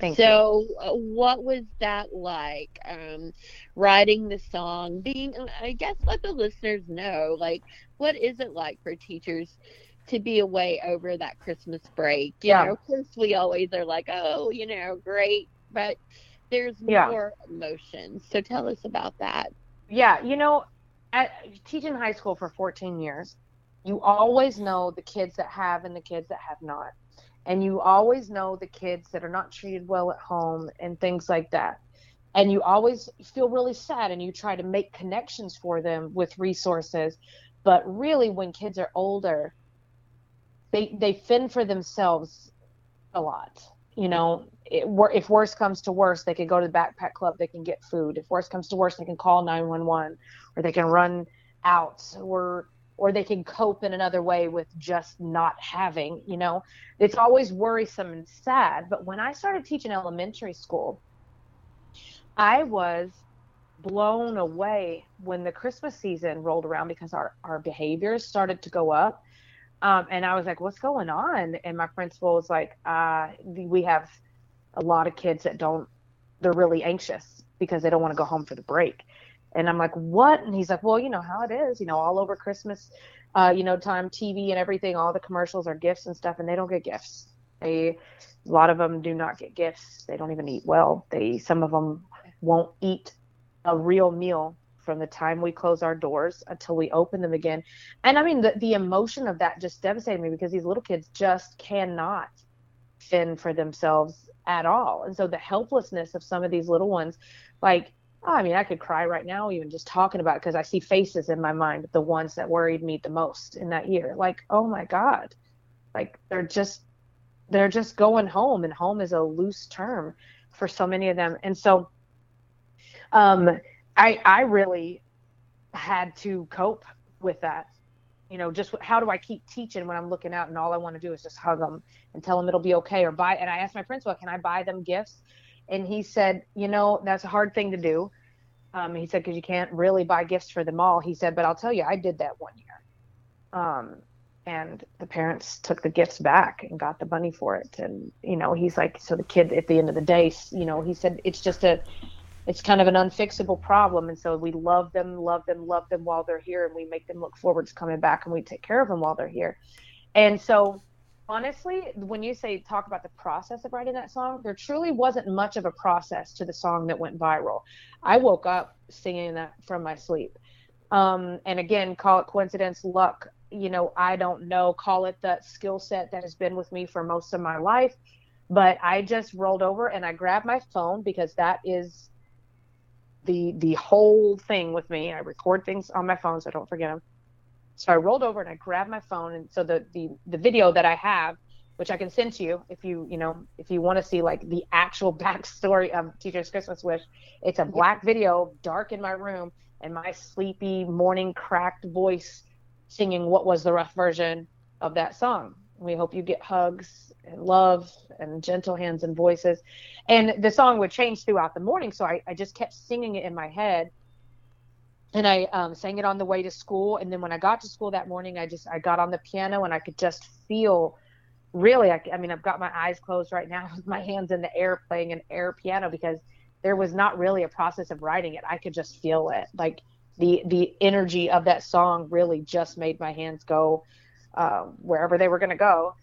Thank so, uh, what was that like? Um, writing the song, being, uh, I guess, let the listeners know, like, what is it like for teachers to be away over that Christmas break? You yeah. know, of course, we always are like, oh, you know, great, but there's yeah. more emotions. So, tell us about that. Yeah, you know, at, teaching high school for 14 years, you always know the kids that have and the kids that have not and you always know the kids that are not treated well at home and things like that. And you always feel really sad and you try to make connections for them with resources. But really when kids are older they they fend for themselves a lot you know? It, if worse comes to worse they can go to the backpack club they can get food. If worse comes to worse they can call 911 or they can run out or or they can cope in another way with just not having, you know. It's always worrisome and sad. But when I started teaching elementary school, I was blown away when the Christmas season rolled around because our, our behaviors started to go up. Um, and I was like, what's going on? And my principal was like, uh, we have a lot of kids that don't, they're really anxious because they don't want to go home for the break. And I'm like, what? And he's like, well, you know how it is, you know, all over Christmas, uh, you know, time TV and everything, all the commercials are gifts and stuff, and they don't get gifts. They, a lot of them do not get gifts. They don't even eat well. They, some of them won't eat a real meal from the time we close our doors until we open them again. And I mean, the, the emotion of that just devastated me because these little kids just cannot fend for themselves at all. And so the helplessness of some of these little ones, like I mean, I could cry right now, even just talking about it, because I see faces in my mind, the ones that worried me the most in that year. Like, oh my God, Like they're just they're just going home and home is a loose term for so many of them. And so um I I really had to cope with that. You know, just how do I keep teaching when I'm looking out and all I want to do is just hug them and tell them it'll be okay or buy and I asked my principal, "Can I buy them gifts?" And he said, "You know, that's a hard thing to do." Um, he said, because you can't really buy gifts for them all. He said, but I'll tell you, I did that one year. Um, and the parents took the gifts back and got the money for it and you know he's like so the kid at the end of the day you know he said it's just a it's kind of an unfixable problem and so we love them love them love them while they're here and we make them look forward to coming back and we take care of them while they're here and so honestly when you say talk about the process of writing that song there truly wasn't much of a process to the song that went viral i woke up singing that from my sleep um, and again call it coincidence luck you know, I don't know, call it that skill set that has been with me for most of my life. But I just rolled over and I grabbed my phone because that is the the whole thing with me. I record things on my phone so I don't forget them. So I rolled over and I grabbed my phone and so the the the video that I have, which I can send to you if you you know if you want to see like the actual backstory of Teacher's Christmas Wish, it's a black video, dark in my room, and my sleepy morning cracked voice singing what was the rough version of that song. We hope you get hugs and love and gentle hands and voices. And the song would change throughout the morning. So I, I just kept singing it in my head. And I um, sang it on the way to school. And then when I got to school that morning, I just, I got on the piano and I could just feel really, I, I mean, I've got my eyes closed right now with my hands in the air playing an air piano because there was not really a process of writing it. I could just feel it. Like the the energy of that song really just made my hands go uh, wherever they were going to go.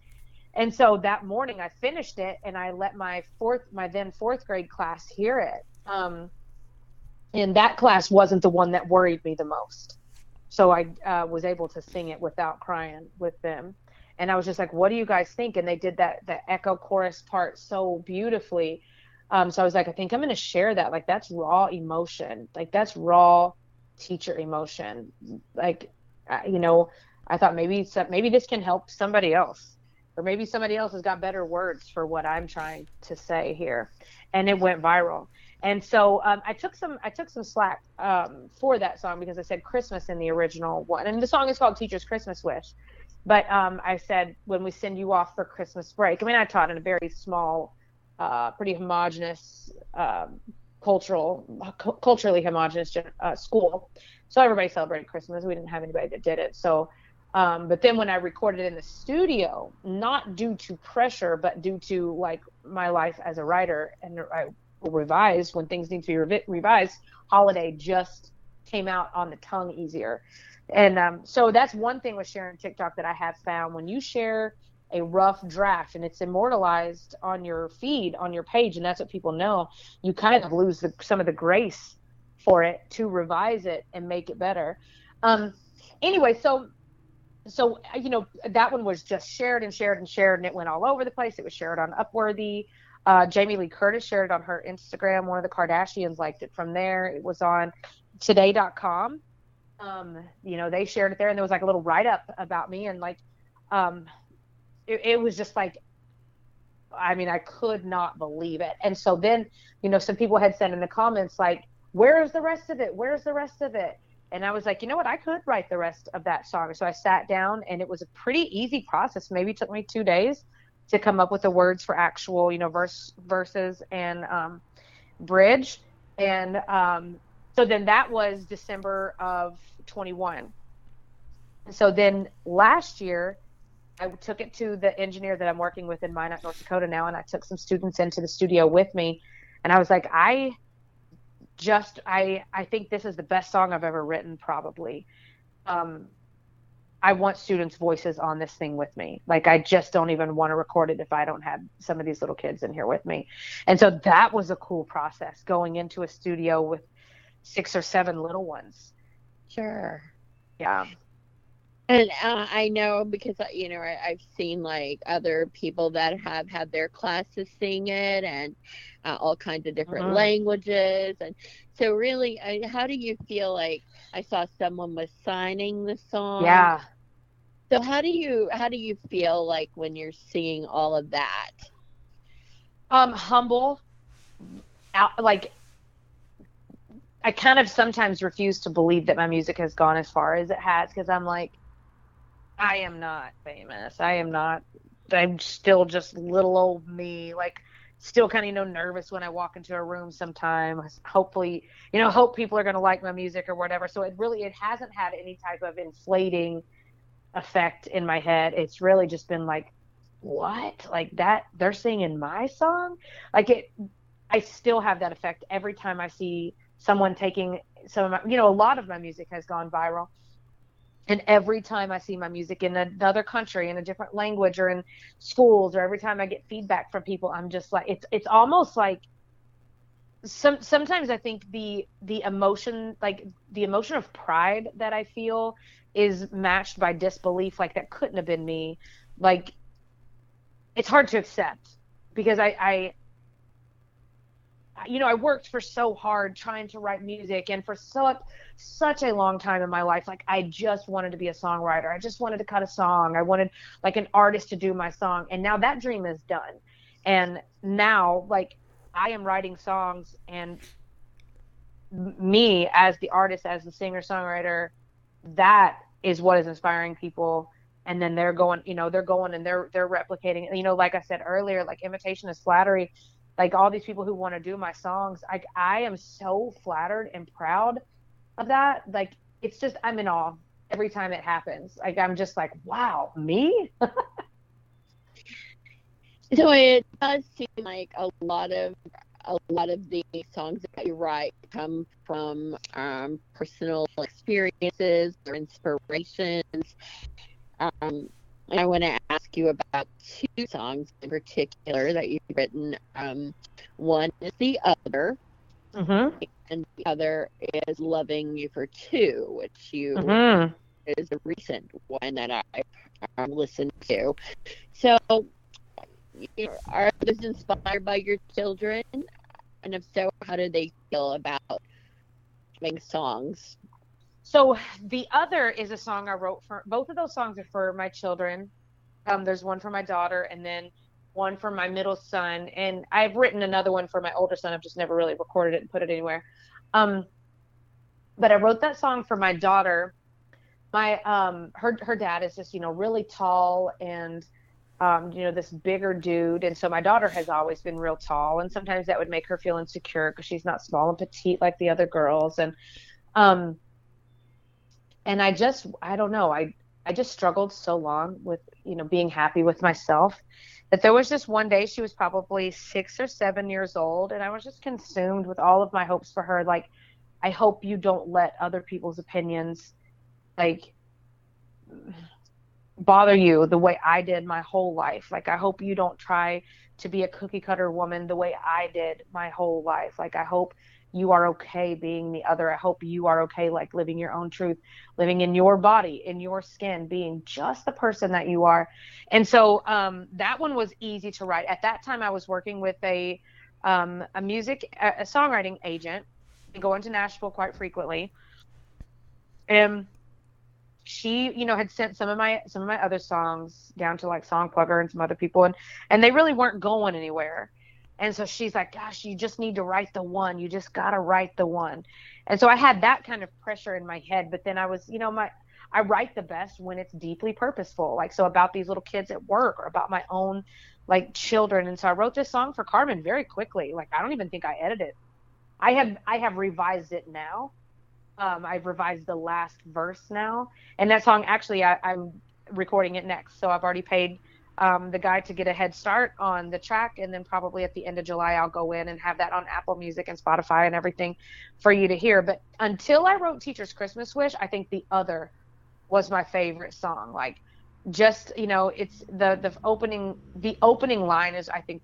And so that morning I finished it and I let my fourth my then fourth grade class hear it. Um, and that class wasn't the one that worried me the most. So I uh, was able to sing it without crying with them. And I was just like, "What do you guys think?" And they did that the echo chorus part so beautifully. Um, so I was like, I think I'm going to share that. Like that's raw emotion. Like that's raw teacher emotion. Like, you know, I thought maybe maybe this can help somebody else, or maybe somebody else has got better words for what I'm trying to say here, and it went viral. And so um, I took some I took some slack um, for that song because I said Christmas in the original one, and the song is called Teacher's Christmas Wish. But um, I said when we send you off for Christmas break. I mean, I taught in a very small, uh, pretty homogenous um, cultural, culturally homogenous uh, school. So everybody celebrated Christmas. We didn't have anybody that did it. So, um, but then when I recorded in the studio, not due to pressure, but due to like my life as a writer, and I revise when things need to be revi- revised. Holiday just came out on the tongue easier, and um, so that's one thing with sharing TikTok that I have found. When you share a rough draft and it's immortalized on your feed on your page and that's what people know you kind of lose the, some of the grace for it to revise it and make it better um anyway so so you know that one was just shared and shared and shared and it went all over the place it was shared on upworthy uh, jamie lee curtis shared it on her instagram one of the kardashians liked it from there it was on today.com um, you know they shared it there and there was like a little write-up about me and like um, it, it was just like I mean, I could not believe it. And so then, you know, some people had said in the comments, like, where's the rest of it? Where's the rest of it? And I was like, you know what? I could write the rest of that song. So I sat down and it was a pretty easy process. Maybe took me two days to come up with the words for actual, you know, verse, verses and um, bridge. And um, so then that was December of 21. So then last year, I took it to the engineer that I'm working with in Minot, North Dakota now, and I took some students into the studio with me, and I was like, I just I I think this is the best song I've ever written, probably. Um, I want students' voices on this thing with me. Like I just don't even want to record it if I don't have some of these little kids in here with me. And so that was a cool process going into a studio with six or seven little ones. Sure. Yeah. And uh, I know because uh, you know I, have seen like other people that have had their classes sing it and uh, all kinds of different uh-huh. languages and so really uh, how do you feel like I saw someone was signing the song yeah So how do you how do you feel like when you're seeing all of that? Um, humble. Out, like I kind of sometimes refuse to believe that my music has gone as far as it has because I'm like, I am not famous. I am not. I'm still just little old me. Like still kind of you know nervous when I walk into a room sometimes. Hopefully, you know, hope people are going to like my music or whatever. So it really it hasn't had any type of inflating effect in my head. It's really just been like what? Like that they're singing my song? Like it I still have that effect every time I see someone taking some of my you know, a lot of my music has gone viral and every time I see my music in another country, in a different language, or in schools, or every time I get feedback from people, I'm just like, it's it's almost like some sometimes I think the the emotion, like the emotion of pride that I feel, is matched by disbelief. Like that couldn't have been me. Like it's hard to accept because I, I you know, I worked for so hard trying to write music and for so such a long time in my life. Like I just wanted to be a songwriter. I just wanted to cut a song. I wanted like an artist to do my song. And now that dream is done. And now like I am writing songs and me as the artist, as the singer songwriter, that is what is inspiring people. And then they're going you know they're going and they're they're replicating you know like i said earlier like imitation is flattery. Like all these people who want to do my songs I I am so flattered and proud of that. Like it's just I'm in awe every time it happens. Like I'm just like wow me? So it does seem like a lot of a lot of the songs that you write come from um, personal experiences or inspirations um, I want to ask you about two songs in particular that you've written. Um, one is The Other, mm-hmm. and the other is Loving You for Two, which you mm-hmm. is a recent one that I um, listened to. So, are those inspired by your children? And if so, how do they feel about making songs? So the other is a song I wrote for both of those songs are for my children. Um, there's one for my daughter and then one for my middle son. And I've written another one for my older son. I've just never really recorded it and put it anywhere. Um, but I wrote that song for my daughter. My um her her dad is just, you know, really tall and um, you know, this bigger dude. And so my daughter has always been real tall. And sometimes that would make her feel insecure because she's not small and petite like the other girls. And um and I just I don't know I I just struggled so long with you know being happy with myself that there was just one day she was probably six or seven years old and I was just consumed with all of my hopes for her like I hope you don't let other people's opinions like bother you the way I did my whole life like I hope you don't try to be a cookie cutter woman the way I did my whole life like I hope you are okay being the other. I hope you are okay, like living your own truth, living in your body, in your skin, being just the person that you are. And so um, that one was easy to write. At that time, I was working with a um, a music, a, songwriting agent, going to Nashville quite frequently, and she you know had sent some of my some of my other songs down to like song Songplugger and some other people and and they really weren't going anywhere and so she's like, gosh, you just need to write the one. You just got to write the one. And so I had that kind of pressure in my head. But then I was, you know, my, I write the best when it's deeply purposeful. Like, so about these little kids at work or about my own like children. And so I wrote this song for Carmen very quickly. Like, I don't even think I edited. I have, I have revised it now. Um, I've revised the last verse now. And that song, actually, I, I'm recording it next. So I've already paid um, the guy to get a head start on the track. And then probably at the end of July, I'll go in and have that on Apple Music and Spotify and everything for you to hear. But until I wrote Teacher's Christmas Wish, I think the other was my favorite song. Like, just you know, it's the the opening the opening line is I think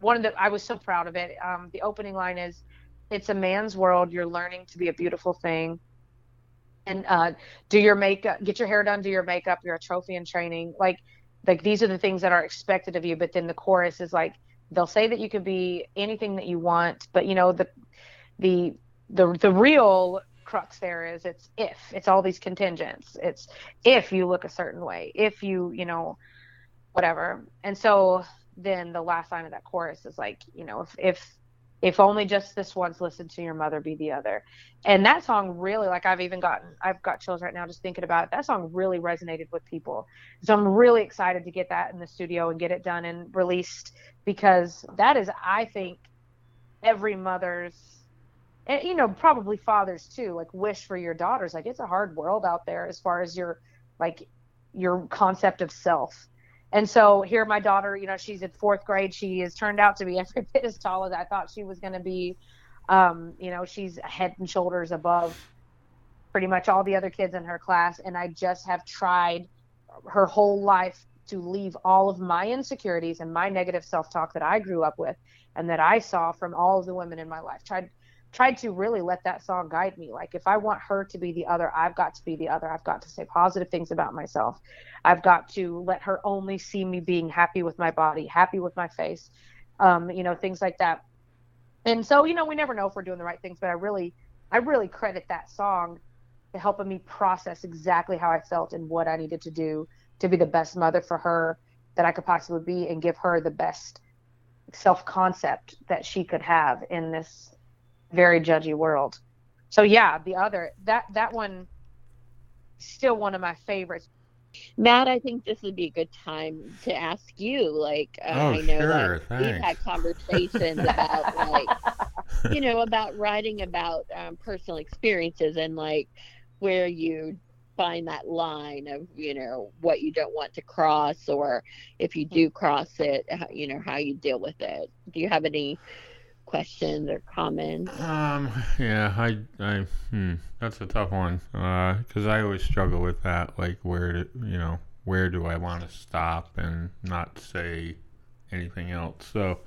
one of the I was so proud of it. Um, the opening line is, "It's a man's world. You're learning to be a beautiful thing." And uh, do your makeup, get your hair done, do your makeup. You're a trophy in training. Like like these are the things that are expected of you but then the chorus is like they'll say that you can be anything that you want but you know the the the the real crux there is it's if it's all these contingents it's if you look a certain way if you you know whatever and so then the last line of that chorus is like you know if if if only just this once listen to your mother be the other. And that song really like i've even gotten i've got chills right now just thinking about it. That song really resonated with people. So i'm really excited to get that in the studio and get it done and released because that is i think every mother's and you know probably fathers too like wish for your daughters. Like it's a hard world out there as far as your like your concept of self and so here my daughter you know she's in fourth grade. She has turned out to be every bit as tall as i thought she was going to be. Um, you know she's head and shoulders above pretty much all the other kids in her class and i just have tried her whole life to leave all of my insecurities and my negative self-talk that i grew up with and that i saw from all of the women in my life. Tried tried to really let that song guide me. Like if I want her to be the other, I've got to be the other. I've got to say positive things about myself. I've got to let her only see me being happy with my body, happy with my face, um, you know, things like that. And so, you know, we never know if we're doing the right things, but I really, I really credit that song to helping me process exactly how I felt and what I needed to do to be the best mother for her that I could possibly be and give her the best self concept that she could have in this very judgy world. So yeah, the other that that one still one of my favorites. Matt, I think this would be a good time to ask you. Like, uh, oh, I know sure, that we've had conversations about, like, you know, about writing about um, personal experiences and like where you find that line of, you know, what you don't want to cross, or if you do cross it, you know, how you deal with it. Do you have any questions or comments? Um, yeah, I, I, hmm, that's a tough one. Uh, cause I always struggle with that. Like, where, to, you know, where do I want to stop and not say anything else? So,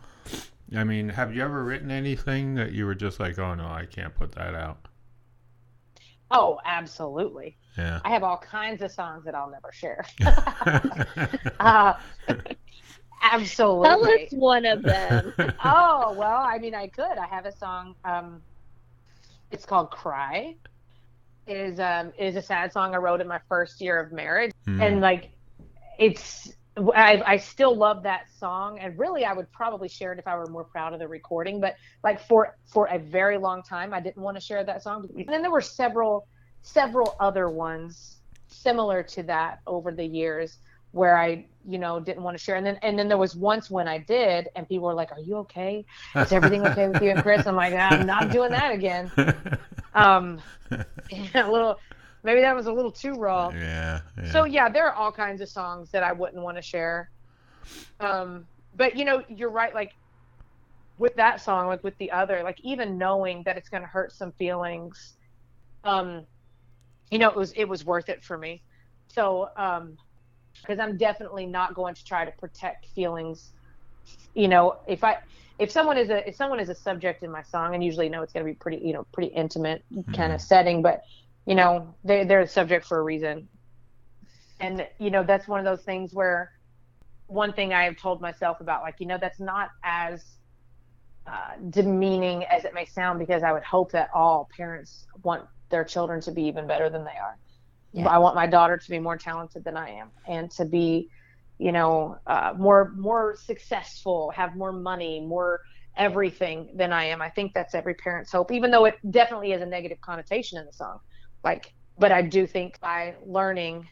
I mean, have you ever written anything that you were just like, oh no, I can't put that out? Oh, absolutely. Yeah. I have all kinds of songs that I'll never share. uh, Absolutely. Tell us one of them. oh well, I mean, I could. I have a song. Um, it's called "Cry." It is um it is a sad song I wrote in my first year of marriage, Mm. and like, it's I I still love that song, and really I would probably share it if I were more proud of the recording. But like for for a very long time, I didn't want to share that song. And then there were several several other ones similar to that over the years where I, you know, didn't want to share. And then and then there was once when I did, and people were like, "Are you okay? Is everything okay with you and Chris?" I'm like, "I'm not doing that again." Um, a little, maybe that was a little too raw. yeah, yeah. So yeah, there are all kinds of songs that I wouldn't want to share. Um, but you know, you're right. Like with that song, like with the other, like even knowing that it's going to hurt some feelings, um, you know, it was it was worth it for me. So um, because I'm definitely not going to try to protect feelings. You know, if I if someone is a if someone is a subject in my song, and usually you know it's going to be pretty you know pretty intimate kind of setting, but you know they they're a subject for a reason, and you know that's one of those things where one thing I have told myself about like you know that's not as uh, demeaning as it may sound because I would hope that all parents want their children to be even better than they are. Yes. I want my daughter to be more talented than I am and to be, you know, uh, more more successful, have more money, more everything than I am. I think that's every parent's hope, even though it definitely is a negative connotation in the song. Like, but I do think by learning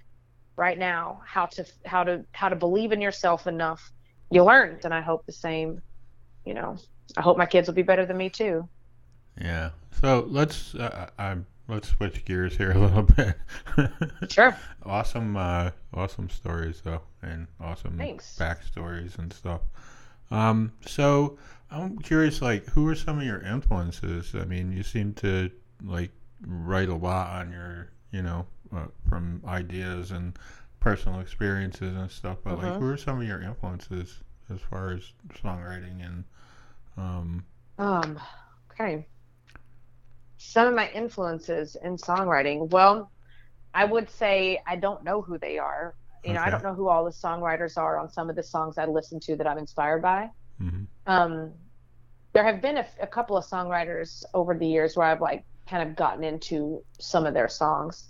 right now how to how to how to believe in yourself enough, you learn. And I hope the same, you know, I hope my kids will be better than me too. Yeah. So let's uh, I, let's switch gears here a little bit. Sure. awesome, uh, awesome stories though, and awesome Thanks. backstories and stuff. Um, so I'm curious, like, who are some of your influences? I mean, you seem to like write a lot on your, you know, uh, from ideas and personal experiences and stuff. But like, Mhm. who are some of your influences as far as songwriting and um, Um, okay. Some of my influences in songwriting. Well, I would say I don't know who they are. You know, I don't know who all the songwriters are on some of the songs I listen to that I'm inspired by. mhm. Um, there have been a, a couple of songwriters over the years where I've like kind of gotten into some of their songs.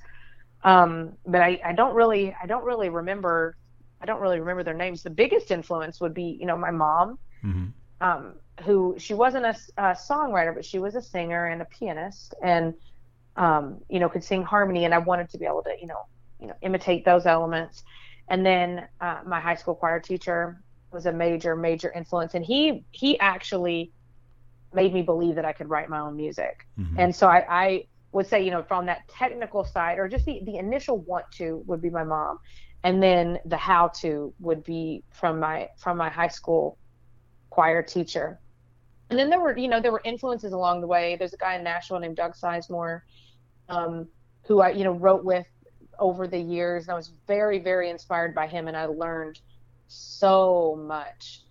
Um, but I, I don't really I don't really remember I don't really remember their names. The biggest influence would be you know my mom, hmm um, who she wasn't a songwriter, but she was a singer and a pianist, and um, you know could sing harmony. And I wanted to be able to you know you know imitate those elements. And then uh, my high school choir teacher was a major major influence, and he he actually made me believe that I could write my own music. hmm And so I, I would say, you know, from that technical side, or just the, the initial want to would be my mom, and then the how to would be from my from my high school choir teacher. And then there were, you know, there were influences along the way. There's a guy in Nashville named Doug Sizemore, um, who I, you know, wrote with over the years, and I was very, very inspired by him, and I learned so much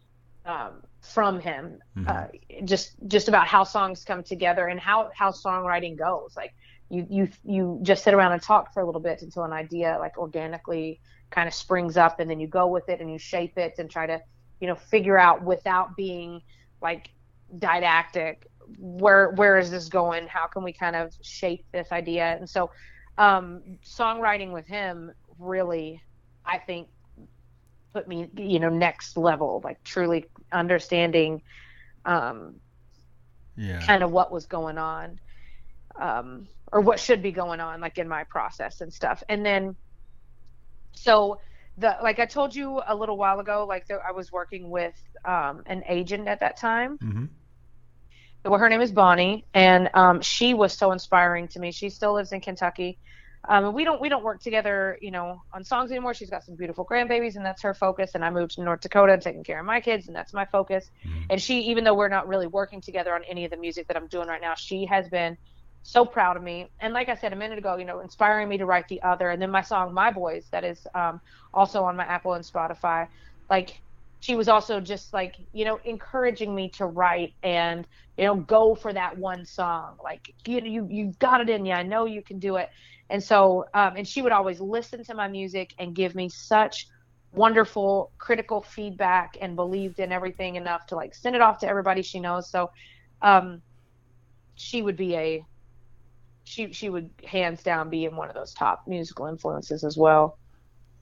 um, from him Mhm. uh, just just about how songs come together and how how songwriting goes like you you you just sit around and talk for a little bit until an idea like organically kind of springs up and then you go with it and you shape it and try to you know figure out without being like didactic where where is this going? How can we kind of shape this idea? And so um songwriting with him really i think put me you know next level like truly understanding um Yeah. kind of what was going on um or what should be going on like in my process and stuff. And then so the like i told you a little while ago like the, i was working with um an agent at that time hmm well, her name is Bonnie, and um, she was so inspiring to me. She still lives in Kentucky. Um, we don't we don't work together, you know, on songs anymore. She's got some beautiful grandbabies, and that's her focus. And I moved to North Dakota, and taking care of my kids, and that's my focus. Mhm. And she, even though we're not really working together on any of the music that I'm doing right now, she has been so proud of me. And like I said a minute ago, you know, inspiring me to write the other. And then my song "My Boys" that is um, also on my Apple and Spotify. Like she was also just like you know encouraging me to write and you know go for that one song like you you you've got it in you i know you can do it and so um, and she would always listen to my music and give me such wonderful critical feedback and believed in everything enough to like send it off to everybody she knows so um she would be a she she would hands down be in one of those top musical influences as well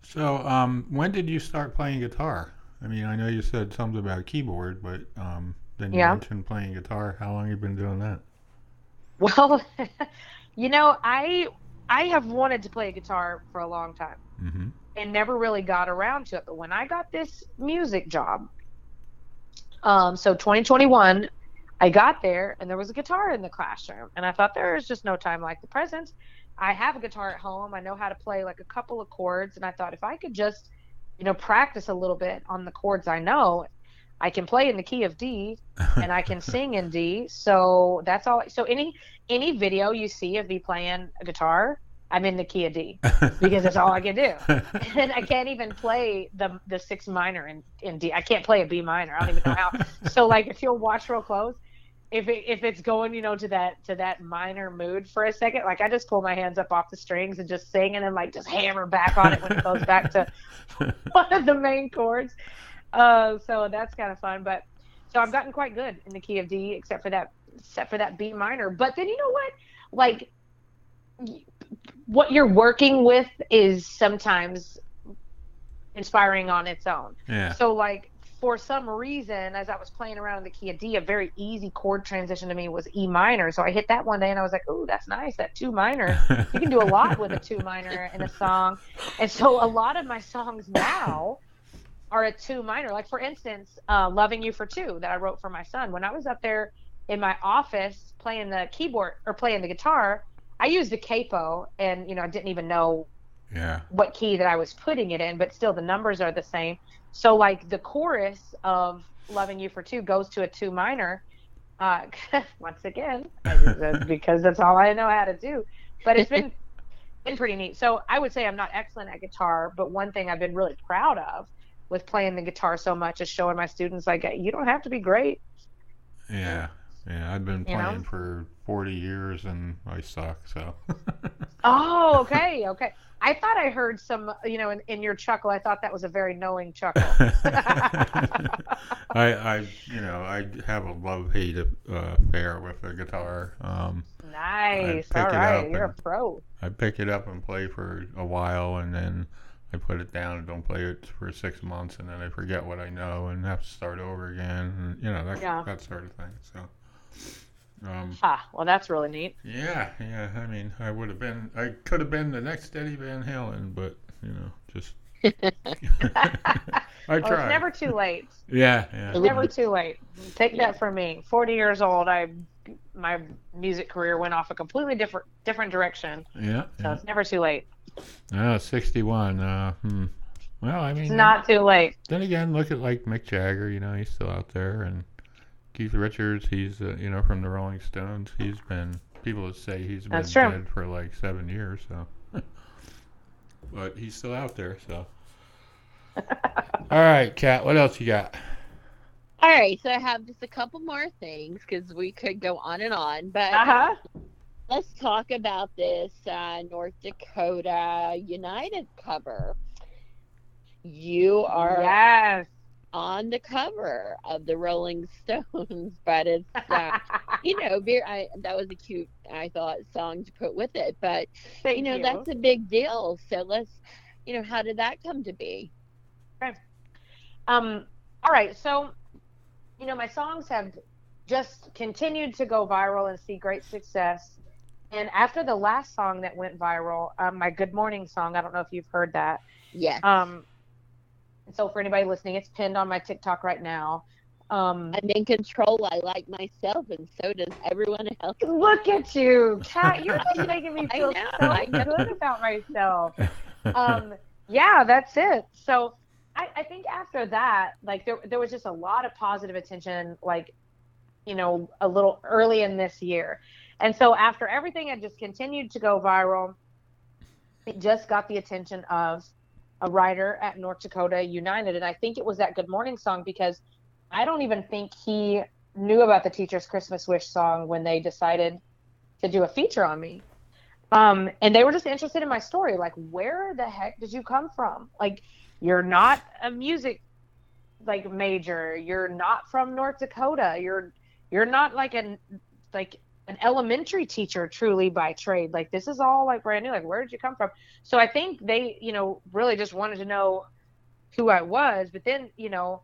So, um, when did you start playing guitar? I mean, I know you said something about keyboard, but um, then you Yeah. mentioned playing guitar. How long you been doing that? well you know i i have wanted to play guitar for a long time hmm and never really got around to it. But when I got this music job, um, so 2021, I got there and there was a guitar in the classroom, and I thought there is just no time like the present. I have a guitar at home. I know how to play like a couple of chords, and I thought if I could just, you know, practice a little bit on the chords I know, I can play in the key of D and I can sing in D. So that's all. So any any video you see of me playing a guitar, I'm in the key of D because that's all I can do. and I can't even play the the six minor in, in D. I can't play a B minor. I don't even know how. so like if you'll watch real close, if it, if it's going you know to that to that minor mood for a second, like I just pull my hands up off the strings and just sing and then like just hammer back on it when it goes back to one of the main chords. Uh, so that's kind of fun. But so I've gotten quite good in the key of D, except for that except for that B minor. But then you know what, like what you're working with is sometimes inspiring on its own. yeah. So like for some reason, as I was playing around in the key of D, a very easy chord transition to me was E minor. So I hit that one day and I was like, "Ooh, that's nice. That two minor. You can do a lot with a two minor in a song." And so a lot of my songs now are a two minor. Like for instance, uh, "Loving You for Two that I wrote for my son. When I was up there in my office playing the keyboard or playing the guitar, I used a capo, and you know I didn't even know yeah. what key that I was putting it in, but still the numbers are the same. So like the chorus of "Loving You for Two goes to a two minor. Uh, once again, that's because that's all I know how to do. But it's been been pretty neat. So I would say I'm not excellent at guitar, but one thing I've been really proud of with playing the guitar so much is showing my students like you don't have to be great. Yeah. Yeah. I've been You know? playing for 40 years and I suck, so. Oh, okay, okay. I thought I heard some, you know, in, in your chuckle. I thought that was a very knowing chuckle. I, I, you know, I have a love hate uh, affair with the guitar. Um, Nice. All right, you're a pro. I pick it up and play for a while, and then I put it down and don't play it for six months, and then I forget what I know and have to start over again. And, you know that Yeah. that sort of thing. So, um, Ah, well, that's really neat. yeah, yeah. I mean, I would have been, I could have been the next Eddie Van Halen, but you know, just I Well, tried. it's never too late. yeah, yeah. It's never too late. Take that from me. Forty years old, I my music career went off a completely different different direction. Yeah, So yeah. it's never too late. Oh, 61. Uh, hmm. Well, I mean, It's not too late. then again, look at like Mick Jagger. You know, he's still out there, and Keith Richards. He's uh, you know from the Rolling Stones. He's been people say he's been That's true. dead for like seven years. So, but he's still out there. So, all right, Kat. What else you got? All right, so I have just a couple more things because we could go on and on, but Uh huh. let's talk about this uh, North Dakota United cover. You are Yes. On the cover of the Rolling Stones, but it's uh, you know very. I, that was a cute, I thought, song to put with it, but Thank you know that's a big deal. So let's, you know, how did that come to be? Um, all right, so you know my songs have just continued to go viral and see great success. And after the last song that went viral, um, my Good Morning song, I don't know if you've heard that. Yes, Um, so for anybody listening, it's pinned on my TikTok right now. Um, I'm in control. I like myself, and so does everyone else. look at you, Kat. You're just making me feel know, so I good about myself. um, yeah, that's it. So I, I think after that, like there, there was just a lot of positive attention, like, you know, a little early in this year. And so after everything had just continued to go viral, it just got the attention of a writer at North Dakota United. And I think it was that Good Morning song because I don't even think he knew about the Teacher's Christmas Wish song when they decided to do a feature on me. Um, and they were just interested in my story. Like, where the heck did you come from? Like, you're not a music like major. You're not from North Dakota. You're you're not like an like an elementary teacher truly by trade. Like this is all like brand new. Like where did you come from? So I think they, you know, really just wanted to know who I was. But then, you know,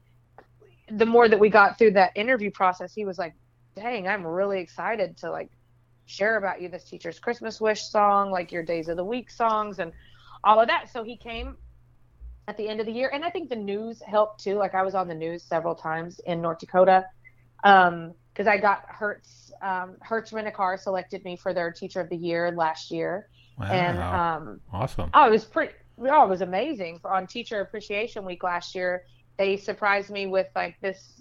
the more that we got through that interview process, he was like, "Dang, I'm really excited to like share about you this teacher's Christmas wish song, like your days of the week songs and all of that." So he came at the end of the year, and I think the news helped too. Like I was on the news several times in North Dakota um because I got Hertz um Hertz Rent a Car selected me for their teacher of the year last year. Wow, and um awesome. oh it was pretty oh it was amazing. On teacher appreciation week last year they surprised me with like this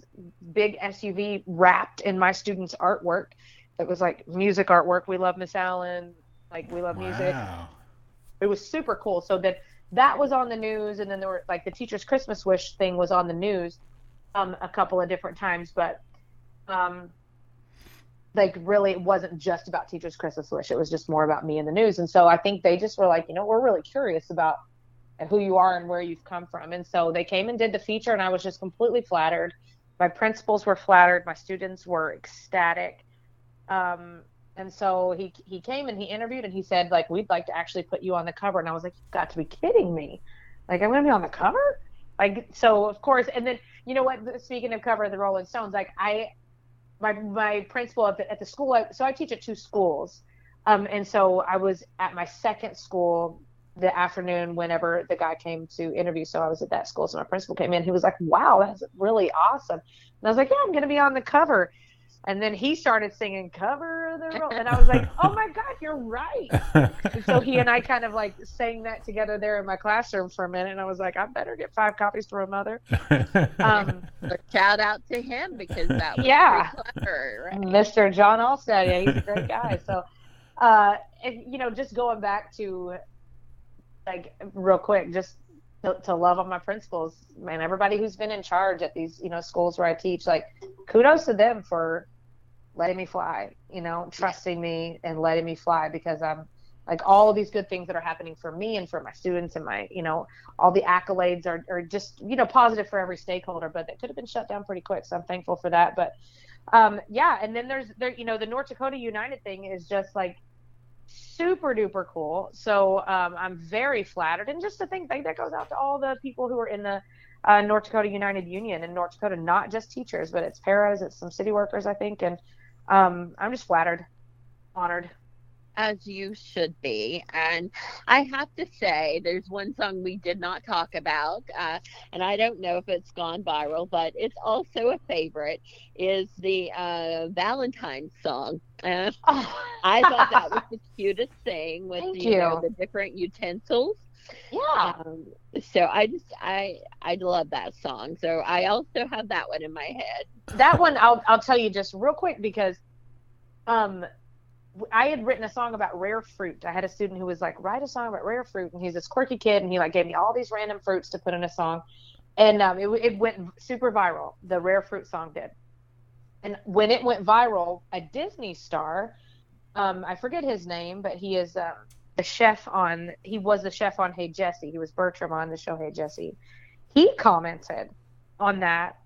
big SUV wrapped in my students artwork that was like music artwork. We love Miss Allen. Like we love music. It was super cool. So that that was on the news, and then there were like the teacher's Christmas wish thing was on the news, um, a couple of different times, but um, like really it wasn't just about teacher's Christmas wish. It was just more about me in the news, and so I think they just were like, you know, we're really curious about who you are and where you've come from, and so they came and did the feature, and I was just completely flattered. My principals were flattered. My students were ecstatic. Um, and so he he came and he interviewed and he said like we'd like to actually put you on the cover and I was like you've got to be kidding me like I'm gonna be on the cover like so of course and then you know what speaking of cover of the Rolling Stones like I my my principal at the, at the school I, so I teach at two schools. Um and so I was at my second school the afternoon whenever the guy came to interview. So I was at that school. So my principal came in. He was like wow that's really awesome. And I was like yeah I'm gonna be on the cover and then he started singing cover of the Ro-" and I was like oh my god you're right and so he and I kind of like sang that together there in my classroom for a minute, and I was like, I better get five copies for my mother. Um, Shout out to him because that was Yeah. clever, right? Mr. John Alstead, yeah, he's a great guy. So, uh, and, you know, just going back to like real quick, just to, to love on my principals, man, everybody who's been in charge at these, you know, schools where I teach, like, kudos to them for letting me fly, you know, trusting me and letting me fly because I'm like all of these good things that are happening for me and for my students and my, you know, all the accolades are, are just, you know, positive for every stakeholder, but it could have been shut down pretty quick. So I'm thankful for that. But um, yeah, and then there's there, you know, the North Dakota United thing is just like super duper cool. So um, I'm very flattered, and just to think like, that goes out to all the people who are in the uh, North Dakota United Union in North Dakota, not just teachers, but it's paras, it's some city workers, I think, and um, I'm just flattered, honored as you should be. And I have to say, there's one song we did not talk about, uh, and I don't know if it's gone viral, but it's also a favorite. Is the uh, Valentine's song? Uh, oh. I thought that was the cutest thing with Thank you, you. Know, the different utensils. Yeah. Um, so I just I I love that song. So I also have that one in my head. That one I'll I'll tell you just real quick because um I had written a song about rare fruit. I had a student who was like, write a song about rare fruit, and he's this quirky kid, and he like gave me all these random fruits to put in a song, and um, it, it went super viral. The rare fruit song did, and when it went viral, a Disney star, um, I forget his name, but he is uh, the chef on. He was the chef on Hey Jessie. He was Bertram on the show Hey Jessie. He commented on that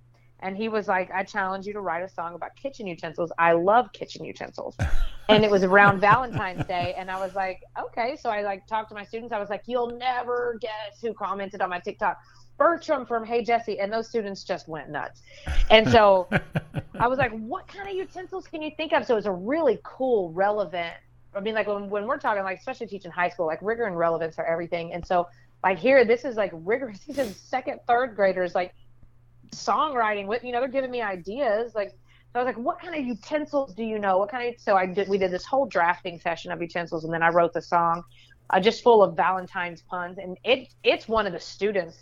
and he was like, I challenge you to write a song about kitchen utensils. I love kitchen utensils. and it was around Valentine's Day. And I was like, okay. So I like talked to my students. I was like, you'll never guess who commented on my TikTok. Bertram from Hey Jessie. And those students just went nuts. And so I was like, what kind of utensils can you think of? So it's a really cool, relevant. I mean, like when, when we're talking, like, especially teaching high school, like rigor and relevance are everything. And so, like, here, this is like rigorous. These are second, third graders. Like, songwriting with you know they're giving me ideas like so I was like, what kind of utensils do you know? What kind of so I did we did this whole drafting session of utensils and then I wrote the song uh, just full of Valentine's puns and it it's one of the students'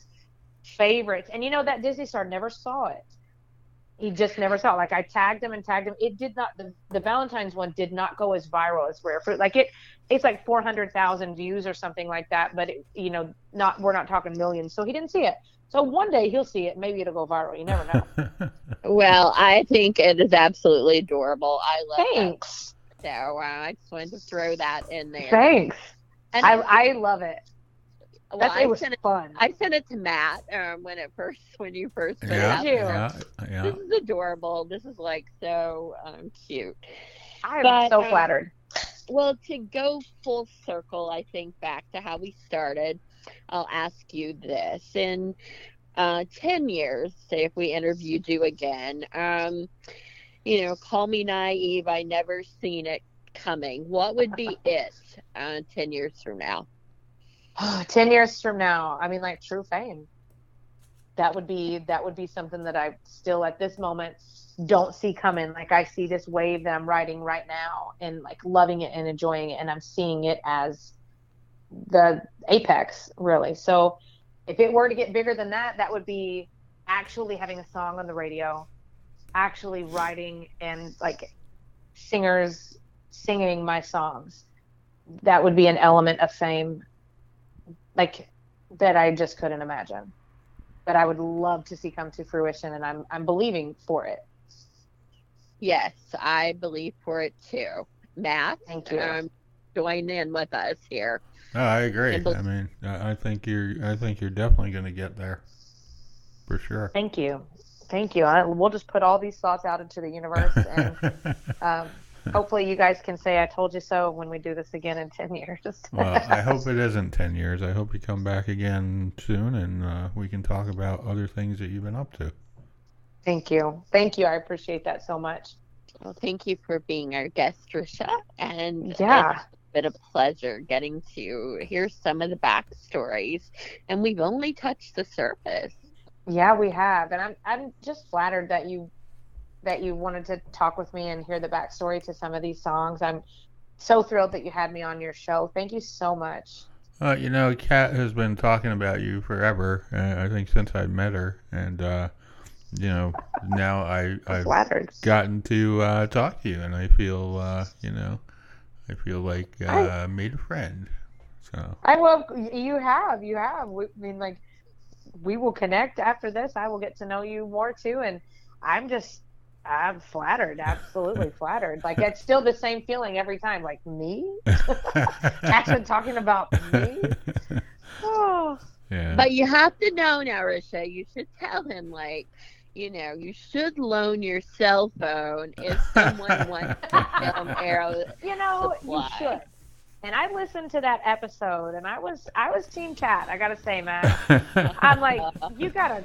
favorites. And you know that Disney star never saw it. He just never saw it. Like I tagged him and tagged him. It did not the, the Valentine's one did not go as viral as Rare Fruit. Like it it's like 400,000 views or something like that, but it, you know, not we're not talking millions. So he didn't see it. So one day he'll see it. Maybe it'll go viral. You never know. well, I think it is absolutely adorable. I love Thanks. That. So uh, I just wanted to throw that in there. Thanks. And I, I love it. Well, I, it was sent fun. It, I sent it to Matt um, when it first when you first put yeah, it out. Yeah, yeah. This is adorable. This is like so um, cute. I'm but, so um, flattered. Well, to go full circle, I think back to how we started. I'll ask you this. In uh, 10 years, say if we interviewed you again, um, you know, call me naive, I never seen it coming. What would be it uh, 10 years from now? 10 years from now, I mean, like true fame. That would be that would be something that I still at this moment don't see coming. Like I see this wave that I'm riding right now and like loving it and enjoying it, and I'm seeing it as the apex really. So if it were to get bigger than that, that would be actually having a song on the radio, actually writing and like singers singing my songs. That would be an element of fame like that I just couldn't imagine. That I would love to see come to fruition and I'm I'm believing for it. Yes, I believe for it too. Matt, thank you. Um, join in with us here. No, I agree. I mean, I think you're. I think you're definitely going to get there, for sure. Thank you, thank you. I, we'll just put all these thoughts out into the universe, and um, hopefully, you guys can say "I told you so" when we do this again in ten years. well, I hope it isn't ten years. I hope you come back again soon, and uh, we can talk about other things that you've been up to. Thank you, thank you. I appreciate that so much. Well, thank you for being our guest, Risha. And yeah, been a pleasure getting to hear some of the backstories, and we've only touched the surface. Yeah, we have, and I'm I'm just flattered that you that you wanted to talk with me and hear the backstory to some of these songs. I'm so thrilled that you had me on your show. Thank you so much. Uh, you know, Kat has been talking about you forever. Uh, I think since I met her, and uh, you know, now I I've flattered. gotten to uh, talk to you, and I feel uh, you know I feel like uh, I made a friend. So I will. You have. You have. I mean, like, we will connect after this. I will get to know you more too, and I'm just. I'm flattered, absolutely flattered. Like it's still the same feeling every time. Like me, Jackson talking about me. Oh. Yeah. But you have to know now, Risha. You should tell him like you know, you should loan your cell phone if someone wants to film Arrow. You know, Supply. you should. And I listened to that episode, and I was I was Team Kat. I gotta say, man. I'm like, you gotta,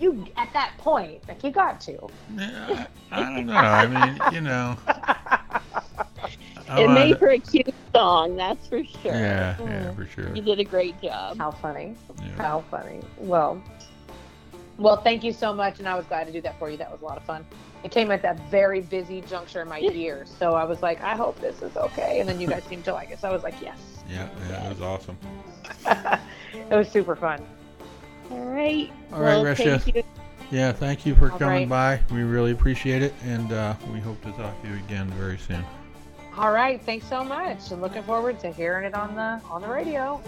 you at that point, like you got to. Yeah, I, I don't know. I mean, you know. Oh, I It made wanna- for a cute song, that's for sure. yeah, yeah, mm. for sure. You did a great job. How funny! Yeah. How funny. Well, well, thank you so much, and I was glad to do that for you. That was a lot of fun. It came at that very busy juncture in my year, so I was like, I hope this is okay. And then you guys seemed to like it, so I was like, yes. Yeah, yeah, it was awesome. it was super fun. All right. All right, well, Risha. thank. Yeah, thank you for All coming by. We really appreciate it, and uh, we hope to talk to you again very soon. All right, thanks so much. And looking forward to hearing it on the on the radio.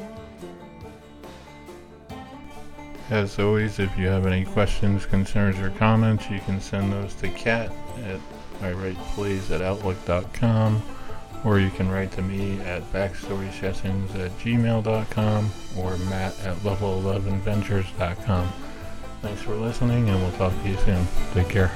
As always, if you have any questions, concerns, or comments, you can send those to Kat at iWritePlays at Outlook.com, or you can write to me at backstorysessions at gmail.com or matt at level11ventures.com. Thanks for listening, and we'll talk to you soon. Take care.